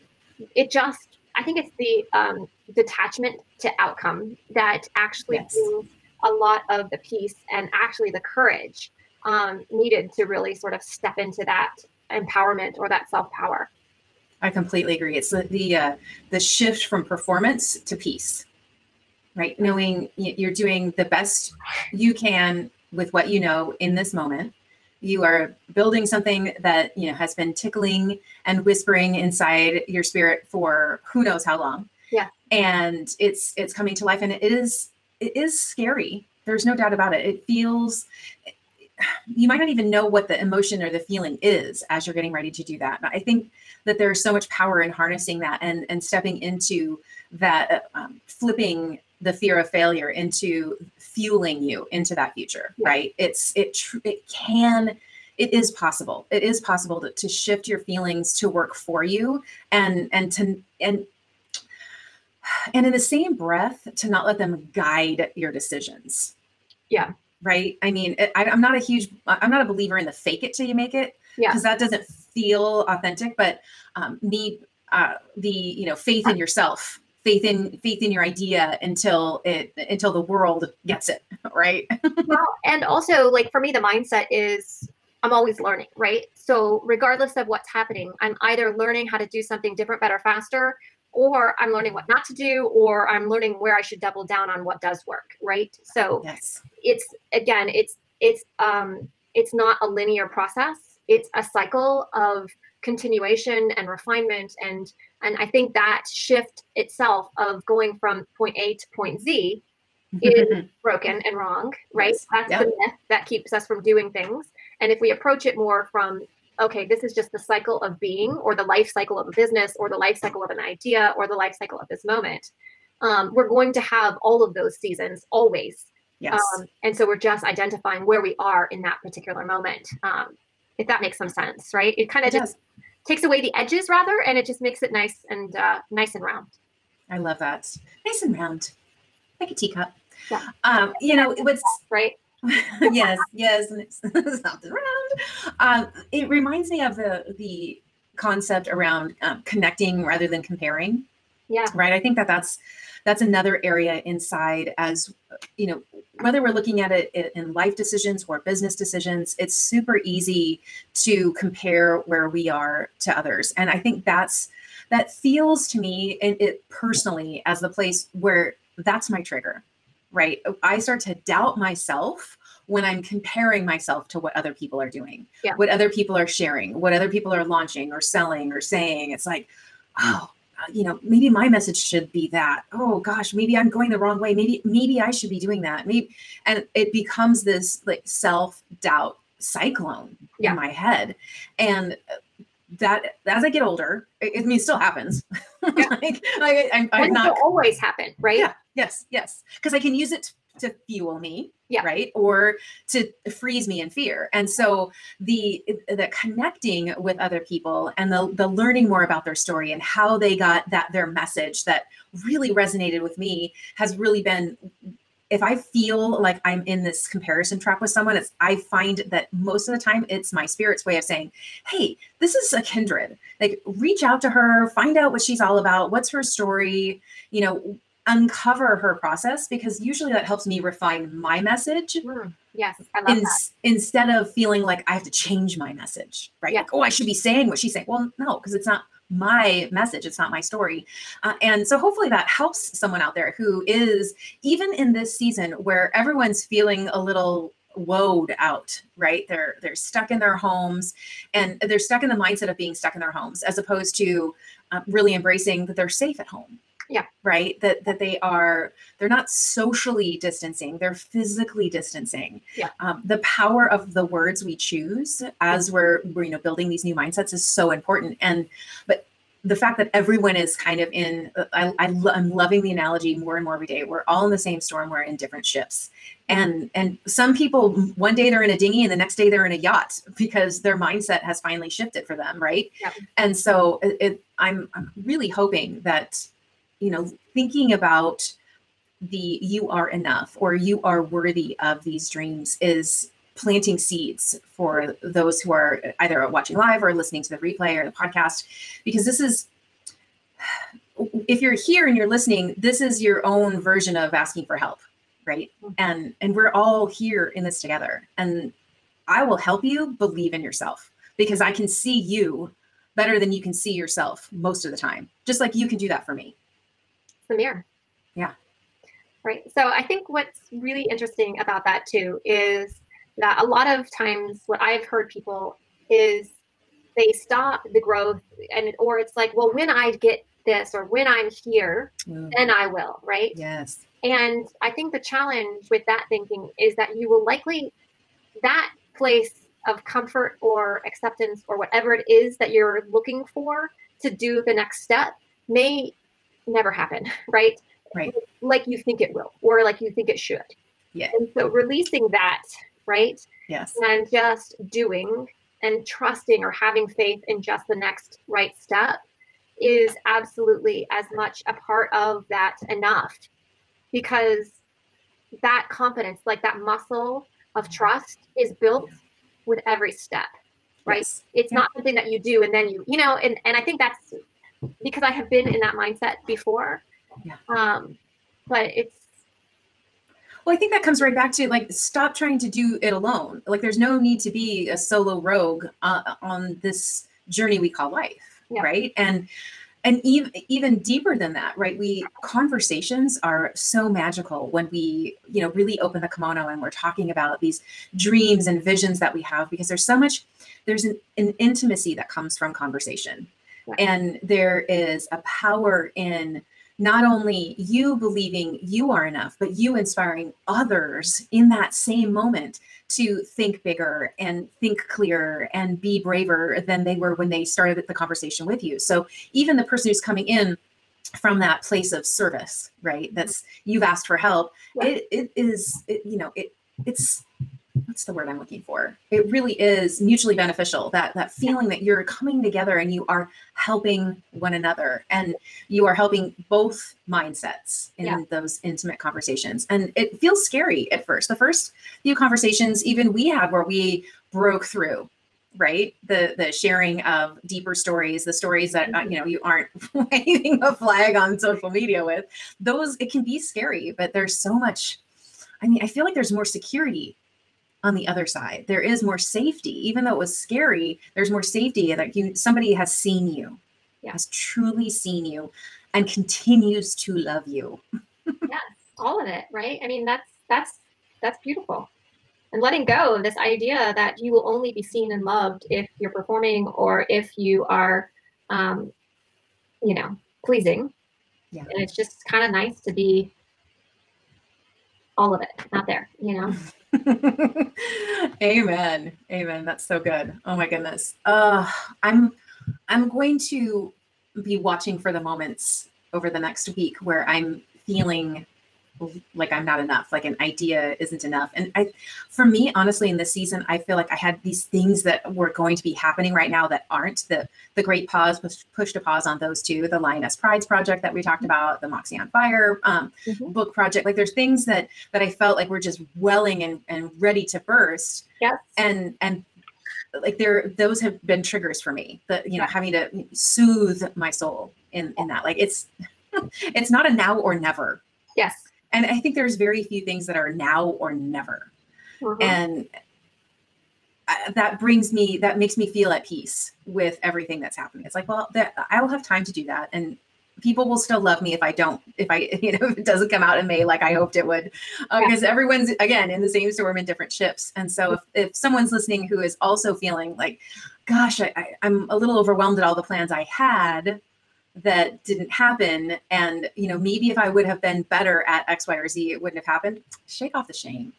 Speaker 3: it just I think it's the um, detachment to outcome that actually
Speaker 2: Yes.
Speaker 3: brings a lot of the peace and actually the courage um, needed to really sort of step into that empowerment or that self power.
Speaker 2: I completely agree. It's the the, uh, the shift from performance to peace, right? Knowing you're doing the best you can with what you know in this moment. You are building something that you know has been tickling and whispering inside your spirit for who knows how long.
Speaker 3: Yeah.
Speaker 2: and it's it's coming to life, and it is it is scary. There's no doubt about it. It feels you might not even know what the emotion or the feeling is as you're getting ready to do that. But I think that there's so much power in harnessing that and and stepping into that uh, um, flipping the fear of failure into fueling you into that future
Speaker 3: Yeah.
Speaker 2: right it's it tr- it can it is possible it is possible to, to shift your feelings to work for you and and to and and in the same breath to not let them guide your decisions
Speaker 3: Yeah.
Speaker 2: right i mean it, I, i'm not a huge i'm not a believer in the fake it till you make it
Speaker 3: Yeah.
Speaker 2: because that doesn't feel authentic but um, need uh, the you know faith in yourself faith in faith in your idea until it until the world gets it right
Speaker 3: well, and also like for me, the mindset is I'm always learning, right? So regardless of what's happening, I'm either learning how to do something different, better, faster, or I'm learning what not to do, or I'm learning where I should double down on what does work, right? So
Speaker 2: yes
Speaker 3: it's again, it's it's um it's not a linear process. It's a cycle of continuation and refinement and and I think that shift itself of going from point A to point Z is broken and wrong, right?
Speaker 2: Yes.
Speaker 3: That's the myth that keeps us from doing things. And if we approach it more from, okay, this is just the cycle of being, or the life cycle of a business, or the life cycle of an idea, or the life cycle of this moment, um, we're going to have all of those seasons always.
Speaker 2: yes
Speaker 3: Um, and so we're just identifying where we are in that particular moment. Um, if that makes some sense, right? It kind of just takes away the edges rather, and it just makes it nice and uh, nice and round.
Speaker 2: i love that nice and round like a teacup
Speaker 3: Yeah.
Speaker 2: um you know what's
Speaker 3: Right?
Speaker 2: yes, yes, it's something around. Um, it reminds me of the the concept around um, connecting rather than comparing.
Speaker 3: Yeah.
Speaker 2: Right. I think that that's that's another area inside as you know whether we're looking at it in- life decisions or business decisions it's super easy to compare where we are to others and i think that's that feels to me and it personally as the place where that's my trigger right i start to doubt myself when I'm comparing myself to what other people are doing,
Speaker 3: Yeah.
Speaker 2: what other people are sharing, what other people are launching or selling or saying. It's like, oh, you know, maybe my message should be that. Oh gosh, maybe I'm going the wrong way. Maybe maybe I should be doing that. Maybe, and it becomes this like self doubt cyclone
Speaker 3: Yeah.
Speaker 2: in my head, and uh, that as I get older, it, I mean, it still happens.
Speaker 3: Yeah.
Speaker 2: like, like I'm, I'm not
Speaker 3: always happen, right?
Speaker 2: Yeah. Yes, yes. Because I can use it to fuel me,
Speaker 3: Yeah.
Speaker 2: right? Or to freeze me in fear. And so the the connecting with other people and the the learning more about their story and how they got that their message that really resonated with me has really been if I feel like I'm in this comparison trap with someone, it's I find that most of the time it's my spirit's way of saying, "Hey, this is a kindred. Like, reach out to her, find out what she's all about, what's her story, you know, uncover her process because usually that helps me refine my message
Speaker 3: Mm, yes, I love
Speaker 2: in,
Speaker 3: that.
Speaker 2: instead of feeling like I have to change my message, right?
Speaker 3: Yeah.
Speaker 2: Like, oh, I should be saying what she's saying. Well, no, because it's not my message, it's not my story. Uh, and so hopefully that helps someone out there who is, even in this season where everyone's feeling a little woed out right they're they're stuck in their homes and they're stuck in the mindset of being stuck in their homes as opposed to uh, really embracing that they're safe at home
Speaker 3: Yeah.
Speaker 2: right? That that they are they're not socially distancing they're physically distancing.
Speaker 3: Yeah.
Speaker 2: um, the power of the words we choose as we're, we're you know building these new mindsets is so important. And but the fact that everyone is kind of in uh, I, I lo- i'm loving the analogy more and more every day. We're all in the same storm we're in different ships. And and some people one day they're in a dinghy and the next day they're in a yacht because their mindset has finally shifted for them right?
Speaker 3: Yep.
Speaker 2: and so it, it, i'm i'm really hoping that you know thinking about the you are enough or you are worthy of these dreams is planting seeds for those who are either watching live or listening to the replay or the podcast. Because this is if you're here and you're listening this is your own version of asking for help right?
Speaker 3: Mhm.
Speaker 2: and and we're all here in this together. And i will help you believe in yourself because i can see you better than you can see yourself most of the time just like you can do that for me
Speaker 3: the mirror.
Speaker 2: Yeah.
Speaker 3: Right. So I think what's really interesting about that too is that a lot of times what I've heard people is they stop the growth and or it's like, well, when I get this or when I'm here, mm. then I will, right?
Speaker 2: yes
Speaker 3: And I think the challenge with that thinking is that you will likely that place of comfort or acceptance or whatever it is that you're looking for to do the next step may never happen, right?
Speaker 2: Right.
Speaker 3: Like you think it will or like you think it should.
Speaker 2: Yeah.
Speaker 3: And so releasing that, right?
Speaker 2: yes
Speaker 3: And just doing and trusting or having faith in just the next right step is absolutely as much a part of that enough because that confidence, like that muscle of mm-hmm. trust, is built with every step. Right.
Speaker 2: Yes.
Speaker 3: It's
Speaker 2: Yeah.
Speaker 3: not something that you do and then you, you know, and, and I think that's because I have been in that mindset before.
Speaker 2: Yeah.
Speaker 3: Um, but it's
Speaker 2: Well, I think that comes right back to like stop trying to do it alone. Like there's no need to be a solo rogue uh, on this journey we call life,
Speaker 3: Yeah.
Speaker 2: right? And and even even deeper than that, right? We conversations are so magical when we, you know, really open the kimono and we're talking about these dreams and visions that we have because there's so much there's an, an intimacy that comes from conversation. And there is a power in not only you believing you are enough, but you inspiring others in that same moment to think bigger and think clearer and be braver than they were when they started the conversation with you. So even the person who's coming in from that place of service, right? That's you've asked for help. It, it is, it, you know, it it's what's the word I'm looking for? It really is mutually beneficial. That that feeling that you're coming together and you are helping one another and you are helping both mindsets in
Speaker 3: Yeah.
Speaker 2: those intimate conversations. And it feels scary at first. The first few conversations, even we had where we broke through, right? The the sharing of deeper stories, the stories that uh, you know you aren't waving a flag on social media with. Those it can be scary, but there's so much. I mean, I feel like there's more security on the other side. There is more safety, even though it was scary. There's more safety that you somebody has seen you,
Speaker 3: Yeah.
Speaker 2: has truly seen you, and continues to love you.
Speaker 3: yes, all of it, right? I mean, that's that's that's beautiful. and letting go of this idea that you will only be seen and loved if you're performing or if you are, um, you know, pleasing.
Speaker 2: Yeah.
Speaker 3: And it's just kind of nice to be all of it not there, you know?
Speaker 2: Amen. Amen. That's so good. Oh my goodness. Uh, I'm I'm going to be watching for the moments over the next week where I'm feeling like I'm not enough, like an idea isn't enough. And I, for me, honestly, in this season, I feel like I had these things that were going to be happening right now that aren't. The the great pause push, push to pause on those two, the Lioness Prides project that we talked about, the Moxie on Fire um,
Speaker 3: Mhm.
Speaker 2: book project. Like there's things that that I felt like were just welling and, and ready to burst.
Speaker 3: Yes.
Speaker 2: And and like there those have been triggers for me. That you know, having to soothe my soul in in that. Like it's it's not a now or never
Speaker 3: Yes.
Speaker 2: And i think there's very few things that are now or never.
Speaker 3: Mhm.
Speaker 2: and that brings me that makes me feel at peace with everything that's happening. It's like well that i will have time to do that. And people will still love me if i don't if i you know if it doesn't come out in may like i hoped it would.
Speaker 3: Yeah.
Speaker 2: because everyone's again in the same storm in different ships. And so if, if someone's listening who is also feeling like gosh I, I, i'm a little overwhelmed at all the plans i had that didn't happen and you know maybe if i would have been better at x y or z it wouldn't have happened shake off the shame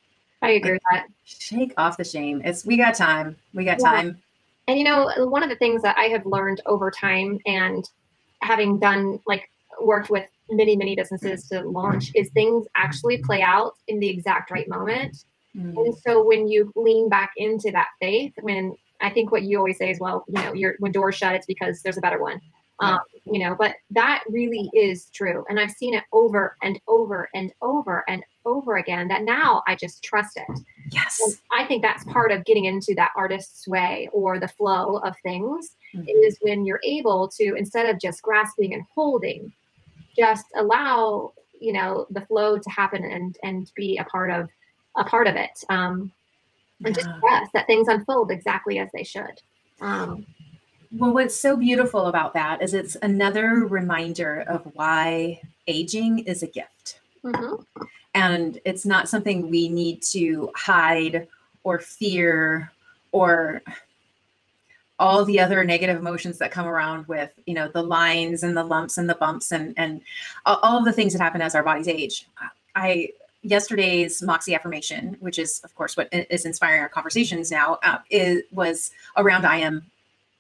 Speaker 3: I agree with that.
Speaker 2: shake off the shame it's we got time we got
Speaker 3: Yeah.
Speaker 2: time
Speaker 3: And you know, one of the things that I have learned over time and having done like worked with many, many businesses to launch is things actually play out in the exact right moment.
Speaker 2: Mm.
Speaker 3: And so when you lean back into that faith, when I think what you always say is, well, you know, you're when doors shut, it's because there's a better one. Um, you know, but that really is true. And I've seen it over and over and over and over again that now I just trust it. And
Speaker 2: yes
Speaker 3: I think that's part of getting into that artist's way or the flow of things
Speaker 2: Mhm.
Speaker 3: is when you're able to, instead of just grasping and holding, just allow, you know, the flow to happen and, and be a part of, a part of it. Um, and just trust that things unfold exactly as they should. Um,
Speaker 2: Well, what's so beautiful about that is it's another reminder of why aging is a gift.
Speaker 3: mhm.
Speaker 2: And it's not something we need to hide or fear or all the other negative emotions that come around with, you know, the lines and the lumps and the bumps and and all all of the things that happen as our bodies age. I yesterday's Moxie affirmation, which is of course what is inspiring our conversations now, uh, is was around I am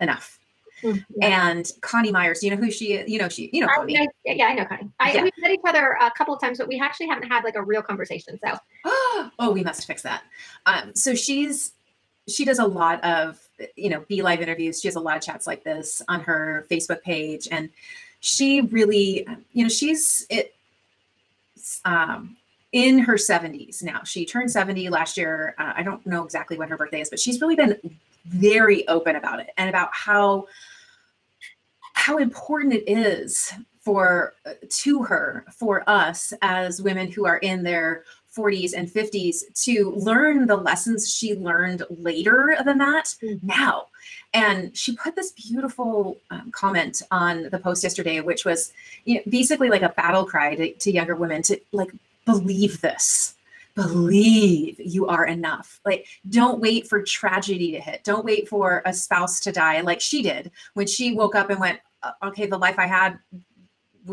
Speaker 2: enough.
Speaker 3: Mm, yeah.
Speaker 2: And Connie Myers, you know who she is? You know, she, you know,
Speaker 3: I,
Speaker 2: Connie.
Speaker 3: I, yeah, I know Connie. I,
Speaker 2: Yeah.
Speaker 3: We've met each other a couple of times, but we actually haven't had like a real conversation. So
Speaker 2: oh, we must fix that. Um, so she's, she does a lot of, you know, BeLive interviews. She has a lot of chats like this on her Facebook page. And she really, you know, she's it, um, in her 70s now. She turned 70 last year. Uh, I don't know exactly when her birthday is, but she's really been very open about it and about how how important it is for uh, to her for us as women who are in their 40s and 50s to learn the lessons she learned later than that
Speaker 3: Mhm.
Speaker 2: now. And she put this beautiful um, comment on the post yesterday which was you know, basically like a battle cry to, to younger women to like believe this. Believe you are enough. Like don't wait for tragedy to hit. Don't wait for a spouse to die like she did when she woke up and went "Uh, okay the life i had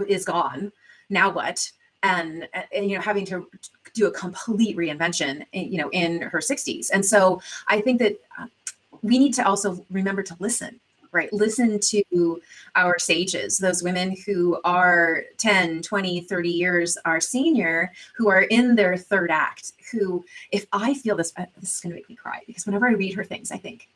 Speaker 2: is gone. Now what? And, and you know having to do a complete reinvention you know in her 60s and so i think that uh, we need to also remember to listen right? Listen to our sages those women who are 10 20 30 years our senior who are in their third act who if i feel this uh, this is going to make me cry because whenever i read her things i think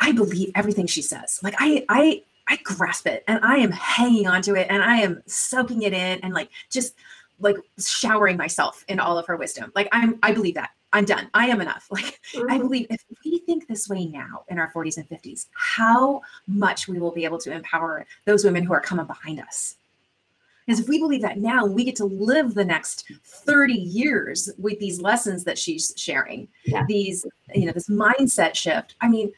Speaker 2: i believe everything she says. Like i i i grasp it and i am hanging onto it and i am soaking it in and like just like showering myself in all of her wisdom like i'm i believe that i'm done i am enough like I
Speaker 3: Mhm.
Speaker 2: believe if we think this way now in our 40s and 50s, how much we will be able to empower those women who are coming behind us. Because if we believe that now, we get to live the next 30 years with these lessons that she's sharing,
Speaker 3: Yeah.
Speaker 2: these, you know, this mindset shift. I mean,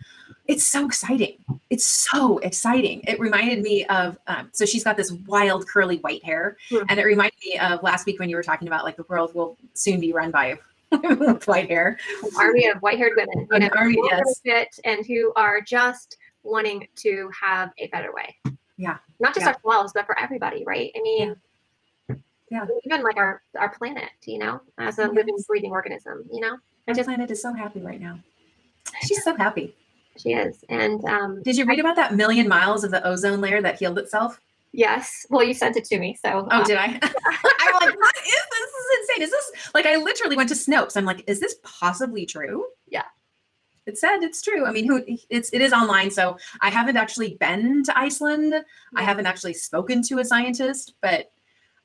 Speaker 2: it's so exciting. It's so exciting. It reminded me of, um, so she's got this wild curly white hair. And it reminded me of last week when you were talking about like the world will soon be run by white hair.
Speaker 3: An army of white haired women, you
Speaker 2: An army, yes.
Speaker 3: fit and who are just wanting to have a better way.
Speaker 2: Yeah.
Speaker 3: Not just
Speaker 2: Yeah.
Speaker 3: ourselves, but for everybody, right? I mean,
Speaker 2: Yeah.
Speaker 3: even like our our planet, you know, as a
Speaker 2: Yes.
Speaker 3: living, breathing organism, you know,
Speaker 2: Our
Speaker 3: just-
Speaker 2: planet is so happy right now. She's so happy.
Speaker 3: she is. And um,
Speaker 2: Did you read about that million miles of the ozone layer that healed itself?
Speaker 3: yes, well, you sent it to me, so
Speaker 2: Oh,
Speaker 3: uh,
Speaker 2: did I? I'm like, what is this? This is insane. Is this like I literally went to Snopes? I'm like, is this possibly true?
Speaker 3: Yeah.
Speaker 2: It said it's true. I mean, who it's it is online, so I haven't actually been to Iceland. I haven't actually spoken to a scientist, but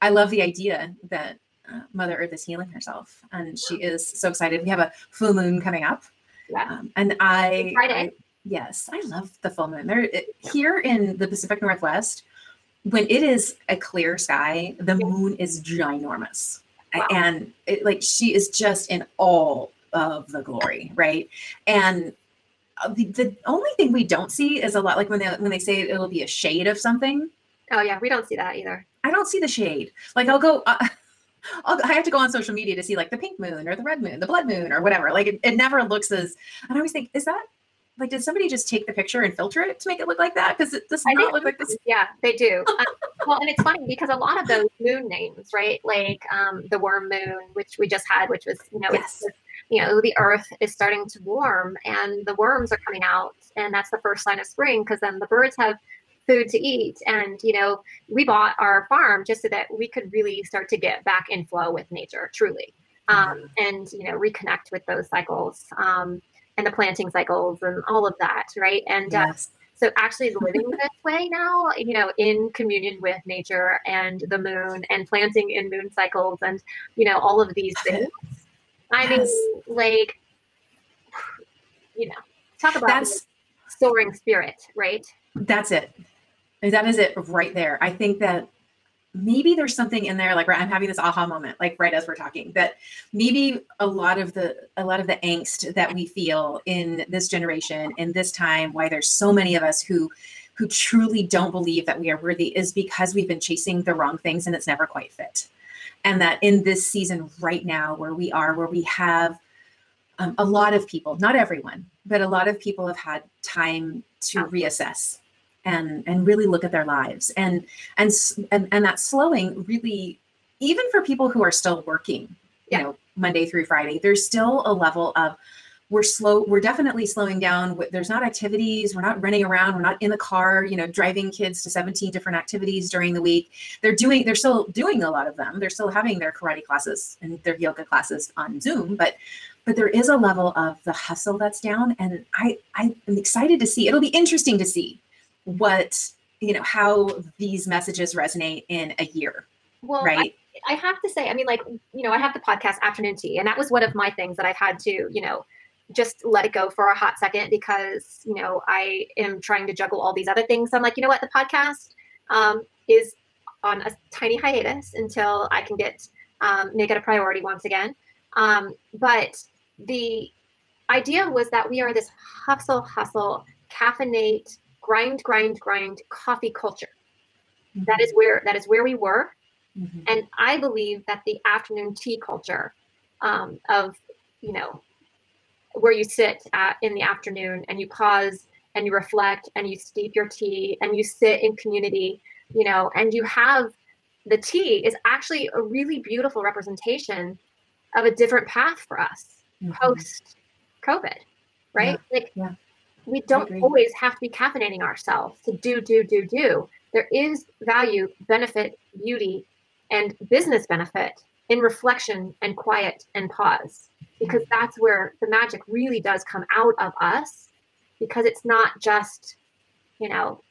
Speaker 2: I love the idea that uh, Mother Earth is healing herself, and she is so excited. We have a full moon coming up,
Speaker 3: Yeah.
Speaker 2: um, and I,
Speaker 3: Friday.
Speaker 2: I- yes, I love the full moon. There it, here in the Pacific Northwest, when it is a clear sky, the
Speaker 3: Yeah.
Speaker 2: moon is ginormous,
Speaker 3: Wow.
Speaker 2: and it, like she is just in all of the glory, right? And uh, the, the only thing we don't see is a lot like when they when they say it'll be a shade of something.
Speaker 3: oh yeah, we don't see that either.
Speaker 2: I don't see the shade. Like I'll go. Uh, I'll, I have to go on social media to see like the pink moon or the red moon, the blood moon or whatever. Like it, it never looks as. And I always think, is that like did somebody just take the picture and filter it to make it look like that? Because it does
Speaker 3: I
Speaker 2: not look like this.
Speaker 3: Yeah, they do. Um, well, and it's funny because a lot of those moon names, right? Like um, the worm moon, which we just had, which was you know,
Speaker 2: Yes.
Speaker 3: it's, you know, the Earth is starting to warm and the worms are coming out, and that's the first sign of spring because then the birds have food to eat, and you know, we bought our farm just so that we could really start to get back in flow with nature, truly, um, and you know, reconnect with those cycles. Um, and the planting cycles and all of that, right? And uh, so actually living this way now, you know, in communion with nature and the moon and planting in moon cycles and, you know, all of these things. I
Speaker 2: Yes.
Speaker 3: mean, like, you know, talk about
Speaker 2: That's
Speaker 3: soaring spirit, right?
Speaker 2: that's it. That is it right there. I think that maybe there's something in there like right, I'm having this aha moment like right as we're talking that maybe a lot of the a lot of the angst that we feel in this generation in this time why there's so many of us who who truly don't believe that we are worthy is because we've been chasing the wrong things and it's never quite fit. And that in this season right now where we are where we have um, a lot of people, not everyone, but a lot of people have had time to reassess and and really look at their lives and and and, and that slowing really even for people who are still working you
Speaker 3: Yeah.
Speaker 2: know monday through friday there's still a level of we're slow we're definitely slowing down. There's not activities we're not running around we're not in the car you know driving kids to 17 different activities during the week. They're doing they're still doing a lot of them. They're still having their karate classes and their yoga classes on zoom but but there is a level of the hustle that's down and i i am excited to see it'll be interesting to see what you know how these messages resonate in a year
Speaker 3: Well, I- I have to say, I mean, like, you know, I have the podcast Afternoon Tea, and that was one of my things that I've had to, you know, just let it go for a hot second because, you know, I am trying to juggle all these other things. I'm like, you know what, the podcast um, is on a tiny hiatus until I can get um, make it a priority once again. Um, but the idea was that we are this hustle, hustle, caffeinate, grind, grind, grind coffee culture. That is where that is where we were
Speaker 2: Mhm.
Speaker 3: and I believe that the afternoon tea culture um, of, you know, where you sit at, in the afternoon and you pause and you reflect and you steep your tea and you sit in community, you know, and you have the tea is actually a really beautiful representation of a different path for us
Speaker 2: Mhm.
Speaker 3: post COVID, right? Like
Speaker 2: yeah.
Speaker 3: we don't always have to be caffeinating ourselves to do, do, do, do. There is value, benefit, beauty, and business benefit in reflection and quiet and pause because that's where the magic really does come out of us because it's not just, you know,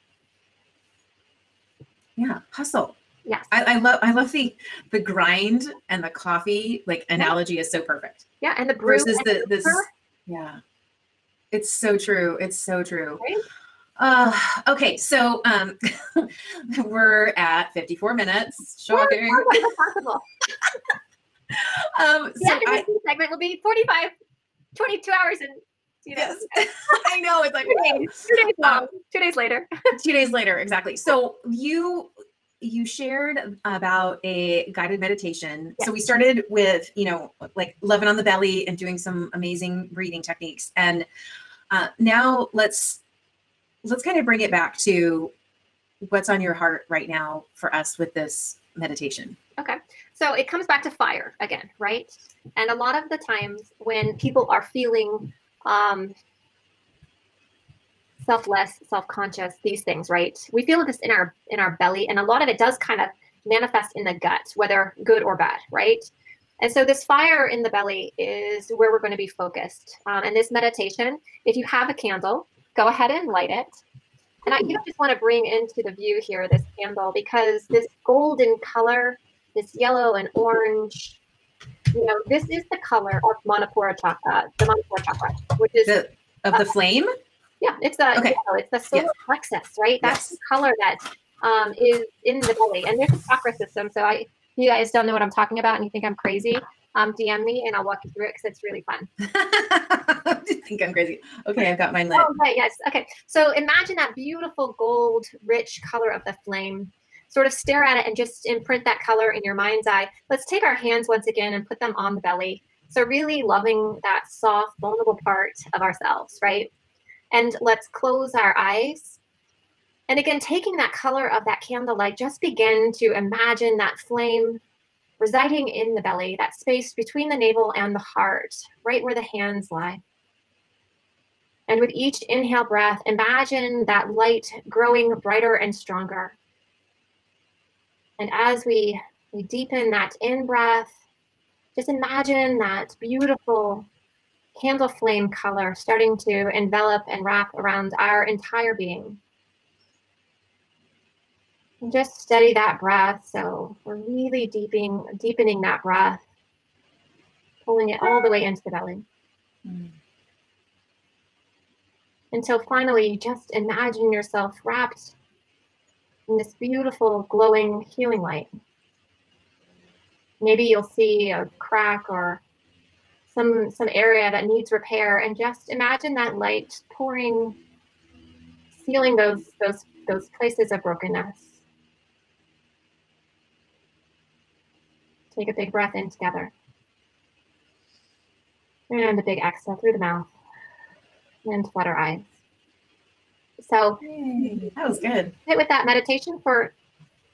Speaker 2: yeah hustle.
Speaker 3: Yes.
Speaker 2: I, I love i love the the grind and the coffee like analogy is so perfect.
Speaker 3: Yeah. And the brew
Speaker 2: versus
Speaker 3: and
Speaker 2: the this yeah. It's so true it's so true.
Speaker 3: Right?
Speaker 2: uh okay so um we're at 54 minutes. Shocking
Speaker 3: how is it
Speaker 2: um
Speaker 3: The
Speaker 2: so I,
Speaker 3: segment will be 45, 22 hours and, you know,
Speaker 2: yes i know it's like
Speaker 3: two days, two days
Speaker 2: Um,
Speaker 3: long, two days later.
Speaker 2: two days later exactly so you you shared about a guided meditation. So we started with, you know, like loving on the belly and doing some amazing breathing techniques. And uh, now let's let's kind of bring it back to what's on your heart right now for us with this meditation.
Speaker 3: Okay. So it comes back to fire again, right? And a lot of the times when people are feeling um, selfless, self-conscious, these things, right? We feel this in our in our belly, and a lot of it does kind of manifest in the gut, whether good or bad, right? And so this fire in the belly is where we're going to be focused. Um, and this meditation, if you have a candle, go ahead and light it. And I you know, just want to bring into the view here this candle because this golden color, this yellow and orange, you know, this is the color of Manipura chakra, the Manipura chakra, which is
Speaker 2: The of the flame?
Speaker 3: yeah, it's the
Speaker 2: Okay.
Speaker 3: know, it's the solar
Speaker 2: Yes.
Speaker 3: plexus, right? That's
Speaker 2: Yes.
Speaker 3: the color that um, is in the belly, and there's a chakra system. So I, if you guys don't know what I'm talking about, and you think I'm crazy, um, DM me and I'll walk you through it because it's really fun.
Speaker 2: I think I'm crazy. Okay, I've got mine lit.
Speaker 3: Oh, right, yes. Okay. So imagine that beautiful gold, rich color of the flame. Sort of stare at it and just imprint that color in your mind's eye. Let's take our hands once again and put them on the belly. So, really loving that soft, vulnerable part of ourselves, right? And let's close our eyes. And again, taking that color of that candlelight, just begin to imagine that flame residing in the belly, that space between the navel and the heart, right where the hands lie. And with each inhale breath, imagine that light growing brighter and stronger. And as we, we deepen that in breath, just imagine that beautiful candle flame color starting to envelop and wrap around our entire being. Just steady that breath. So we're really deepening, deepening that breath, pulling it all the way into the belly
Speaker 2: Mm.
Speaker 3: until finally you just imagine yourself wrapped in this beautiful glowing healing light. Maybe you'll see a crack or some some area that needs repair and just imagine that light pouring sealing those those those places of brokenness. Take a big breath in together. And a big exhale through the mouth and flutter our eyes. So
Speaker 2: Yay, that was good.
Speaker 3: sit with that meditation for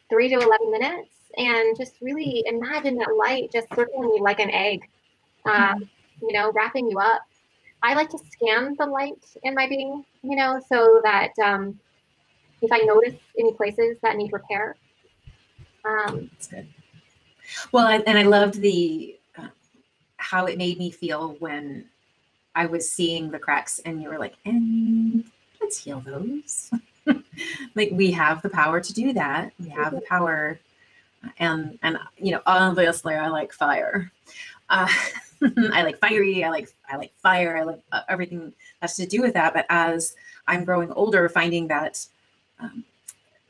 Speaker 3: three to 11 minutes and just really imagine that light just circling you like an egg, um, you know, wrapping you up. I like to scan the light in my being, you know, so that um, if I notice any places that need repair, um,
Speaker 2: That's good. Well, I, and I loved the uh, how it made me feel when I was seeing the cracks, and you were like, "And let's heal those." like we have the power to do that. We have the power, and and you know, obviously, I like fire. Uh, I like fiery. I like I like fire. I like uh, everything that's to do with that. But as I'm growing older, finding that um,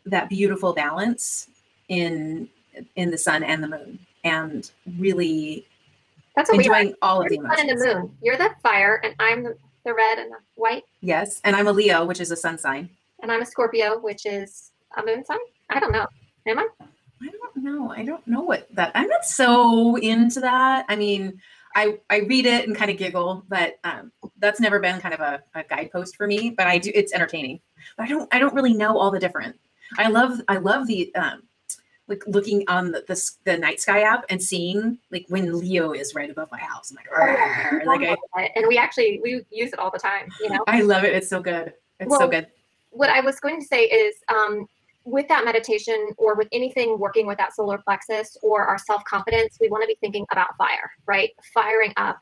Speaker 2: that beautiful balance in in the sun and the moon and really
Speaker 3: that's what we are.
Speaker 2: enjoying all of the
Speaker 3: You're the sun and the moon. You're the fire, and I'm the, the red and the white,
Speaker 2: Yes. And I'm a Leo, which is a sun sign.
Speaker 3: and I'm a Scorpio, which is a moon sign. I don't know. Am I?
Speaker 2: I don't know. I don't know what that I'm not so into that. I mean, I I read it and kind of giggle, but um, that's never been kind of a, a guidepost for me. But I do it's entertaining. But I don't I don't really know all the different. I love I love the um like looking on the, the the night sky app and seeing like when Leo is right above my house. I'm like, like I,
Speaker 3: and we actually we use it all the time. You know.
Speaker 2: I love it. It's so good. It's so good.
Speaker 3: what I was going to say is um, with that meditation or with anything working with that solar plexus or our self confidence, we want to be thinking about fire, right? Firing up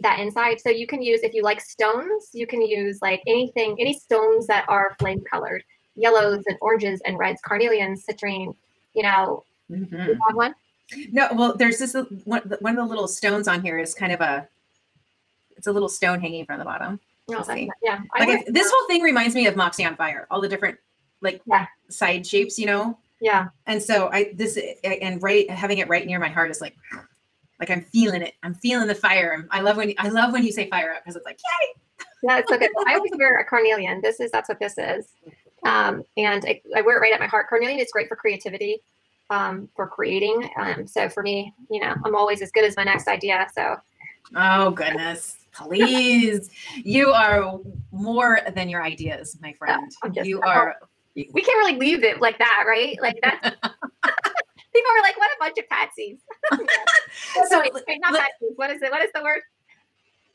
Speaker 3: that inside. So you can use, if you like stones, you can use like anything, any stones that are flame colored, yellows and oranges and reds, carnelian, citrine, you know,
Speaker 2: Mhm.
Speaker 3: you one?
Speaker 2: No, well, there's this one, one of the little stones on here is kind of a, it's a little stone hanging from the bottom.
Speaker 3: No,
Speaker 2: see.
Speaker 3: not- yeah.
Speaker 2: Like if, this whole thing reminds me of Moxie on Fire, all the different like
Speaker 3: Yeah.
Speaker 2: side shapes, you know.
Speaker 3: yeah.
Speaker 2: And so I this and right having it right near my heart is like, like I'm feeling it. I'm feeling the fire. I love when I love when you say fire up because it's like yay.
Speaker 3: Yeah, it's so good. I always wear a carnelian. This is that's what this is, um, and I, I wear it right at my heart. Carnelian is great for creativity. um, for creating. Um, so for me, you know, I'm always as good as my next idea. So.
Speaker 2: Oh goodness. Please. you are more than your ideas, my friend. Just, you are
Speaker 3: we can't really leave it like that, right? Like that's people are like, what a bunch of patsies. so wait, wait, not patsies. What is it? What is the word?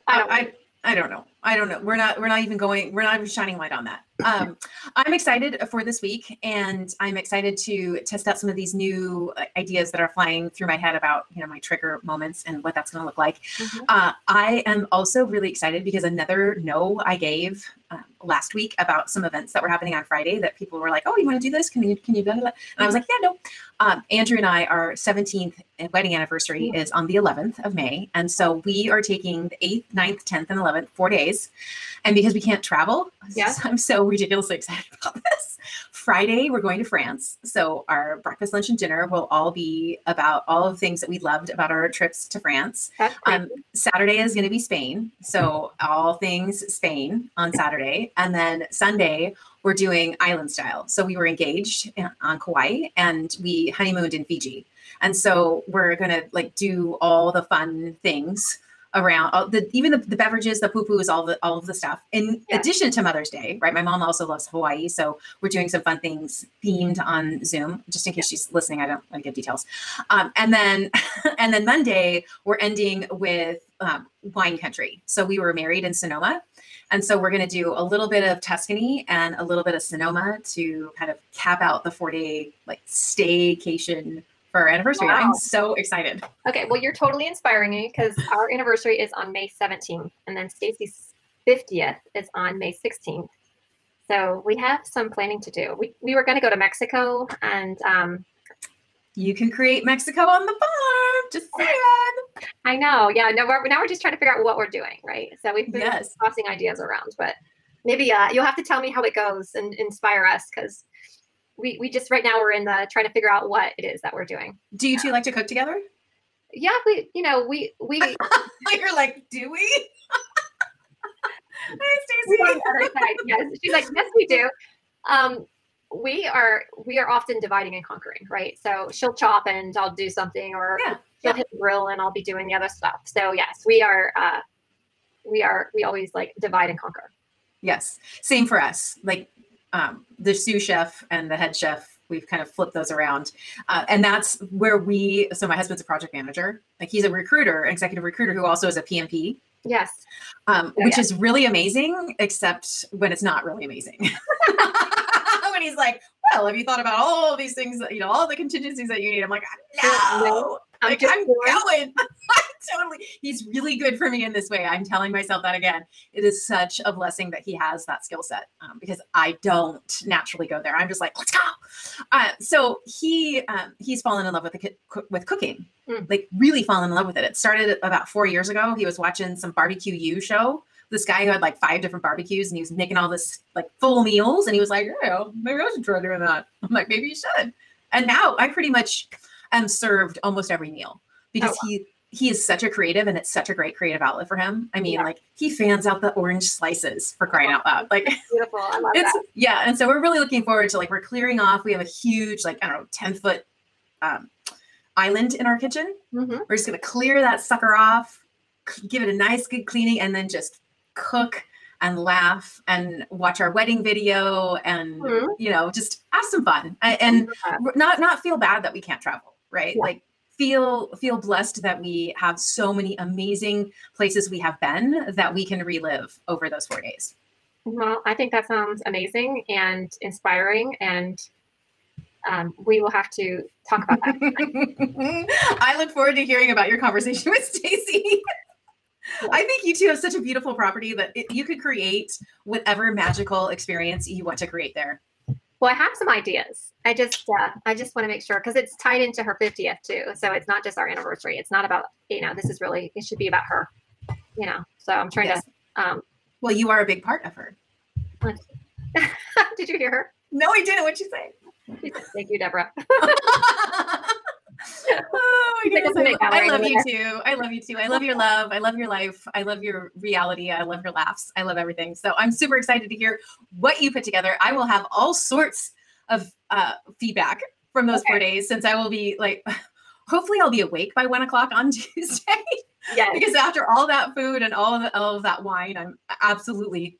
Speaker 2: I don't, I, I don't know. I don't know. We're not. We're not even going. We're not even shining light on that. Um, I'm excited for this week, and I'm excited to test out some of these new uh, ideas that are flying through my head about you know my trigger moments and what that's going to look like. Mm-hmm. Uh, I am also really excited because another no I gave um, last week about some events that were happening on Friday that people were like, "Oh, you want to do this? Can you can you do that?" And I was like, "Yeah, no." Um, Andrew and I, our 17th wedding anniversary mm-hmm. is on the 11th of May, and so we are taking the 8th, 9th, 10th, and 11th, four days. And because we can't travel,
Speaker 3: yeah.
Speaker 2: I'm so ridiculously excited about this. Friday, we're going to France. So our breakfast, lunch, and dinner will all be about all of the things that we loved about our trips to France. Um, Saturday is going to be Spain. So all things Spain on Saturday. And then Sunday, we're doing island style. So we were engaged on Kauai and we honeymooned in Fiji. And so we're going to like do all the fun things around all the even the, the beverages, the pupus, all the all of the stuff. In yeah. addition to Mother's Day, right? My mom also loves Hawaii, so we're doing some fun things themed on Zoom. Just in case she's listening, I don't want to give details. Um, and then and then Monday we're ending with um, wine country. So we were married in Sonoma. And so we're going to do a little bit of Tuscany and a little bit of Sonoma to kind of cap out the four day like staycation for our anniversary. Wow. I'm so excited.
Speaker 3: Okay, well, you're totally inspiring me because our anniversary is on May 17th, and then Stacy's 50th is on May 16th. So we have some planning to do. We, we were going to go to Mexico, and um,
Speaker 2: you can create Mexico on the farm. Just saying.
Speaker 3: I know. Yeah. No. We're, now we're just trying to figure out what we're doing, right? So we've been yes. tossing ideas around, but maybe uh, you'll have to tell me how it goes and inspire us because we we just right now we're in the trying to figure out what it is that we're doing.
Speaker 2: Do you two like to cook together?
Speaker 3: Yeah, we you know we we.
Speaker 2: You're like, do we?
Speaker 3: Stacey. yes, she's like, yes, we do. Um, we are we are often dividing and conquering, right? So she'll chop and I'll do something, or yeah. she'll hit the grill and I'll be doing the other stuff. So yes, we are uh, we are we always like divide and conquer.
Speaker 2: Yes, same for us. Like um, the sous chef and the head chef we've kind of flipped those around. Uh, and that's where we so my husband's a project manager. Like he's a recruiter executive recruiter who also is a pmp
Speaker 3: yes.
Speaker 2: Um, oh, which is really amazing except when it's not really amazing. When he's like well have you thought about all these things you know all the contingencies that you need? I'm like no. I'm, like, I'm going. totally. He's really good for me in this way. I'm telling myself that again. It is such a blessing that he has that skill set um, because I don't naturally go there. I'm just like, let's go. Uh, so he um, he's fallen in love with the with cooking, mm. like really fallen in love with it. It started about four years ago. He was watching some barbecue U show. This guy who had like five different barbecues and he was making all this like full meals and he was like, yeah, maybe I should try doing that. I'm like, maybe you should. And now I pretty much am served almost every meal because oh, wow. he he is such a creative and it's such a great creative outlet for him. I mean, yeah. like he fans out the orange slices for crying out loud. Like
Speaker 3: beautiful. I love
Speaker 2: it's,
Speaker 3: that.
Speaker 2: Yeah. And so we're really looking forward to like we're clearing off. We have a huge, like, I don't know, 10 foot um, island in our kitchen. Mm-hmm. We're just gonna clear that sucker off, give it a nice good cleaning, and then just cook and laugh and watch our wedding video and mm-hmm. you know just have some fun and not not feel bad that we can't travel right yeah. like feel feel blessed that we have so many amazing places we have been that we can relive over those four days.
Speaker 3: Well, I think that sounds amazing and inspiring, and um, we will have to talk about
Speaker 2: that. I look forward to hearing about your conversation with Stacy. I think you two have such a beautiful property that it, you could create whatever magical experience you want to create there.
Speaker 3: Well, I have some ideas. I just, uh, I just want to make sure because it's tied into her 50th too. So it's not just our anniversary. It's not about, you know, this is really, it should be about her, you know. So I'm trying yes. to. Um,
Speaker 2: well, you are a big part of her.
Speaker 3: Did you hear her?
Speaker 2: No, I didn't. What'd you say?
Speaker 3: Thank you, Deborah
Speaker 2: oh my goodness. I, love you too. I love you too. I love your love. I love your life. I love your reality. I love your laughs. I love everything. So I'm super excited to hear what you put together. I will have all sorts of uh, feedback
Speaker 4: from those okay. four days since I will be like, hopefully I'll be awake by one o'clock on Tuesday.
Speaker 3: Yes.
Speaker 4: because after all that food and all of, the, all of that wine, I'm absolutely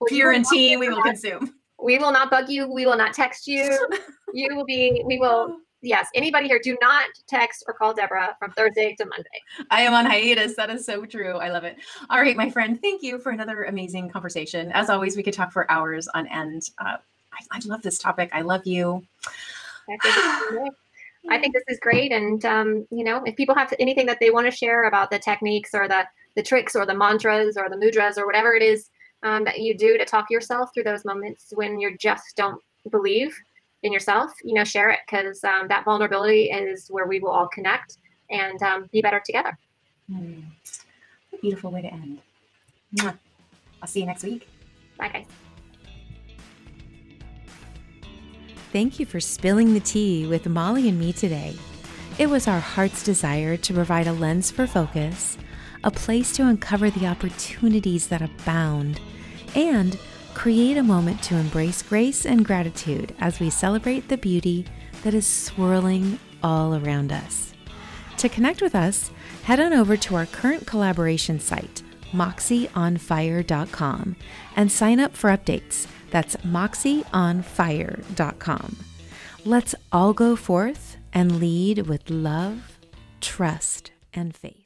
Speaker 4: well, we will consume.
Speaker 3: We will not bug you. We will not text you. you will be, we will yes, anybody here, do not text or call Deborah from Thursday to Monday.
Speaker 4: I am on hiatus. That is so true. I love it. All right, my friend, thank you for another amazing conversation. As always, we could talk for hours on end. Uh, I, I, love this topic. I love you.
Speaker 3: I think this is great. And, um, you know, if people have anything that they want to share about the techniques or the, the tricks or the mantras or the mudras or whatever it is um, that you do to talk yourself through those moments when you just don't believe, in yourself, you know, share it because um, that vulnerability is where we will all connect and um, be better together.
Speaker 4: Mm. Beautiful way to end. Mwah. I'll see you next week.
Speaker 3: Bye, guys.
Speaker 2: Thank you for spilling the tea with Molly and me today. It was our heart's desire to provide a lens for focus, a place to uncover the opportunities that abound, and create a moment to embrace grace and gratitude as we celebrate the beauty that is swirling all around us. To connect with us, head on over to our current collaboration site, moxieonfire.com, and sign up for updates. That's moxieonfire.com. Let's all go forth and lead with love, trust, and faith.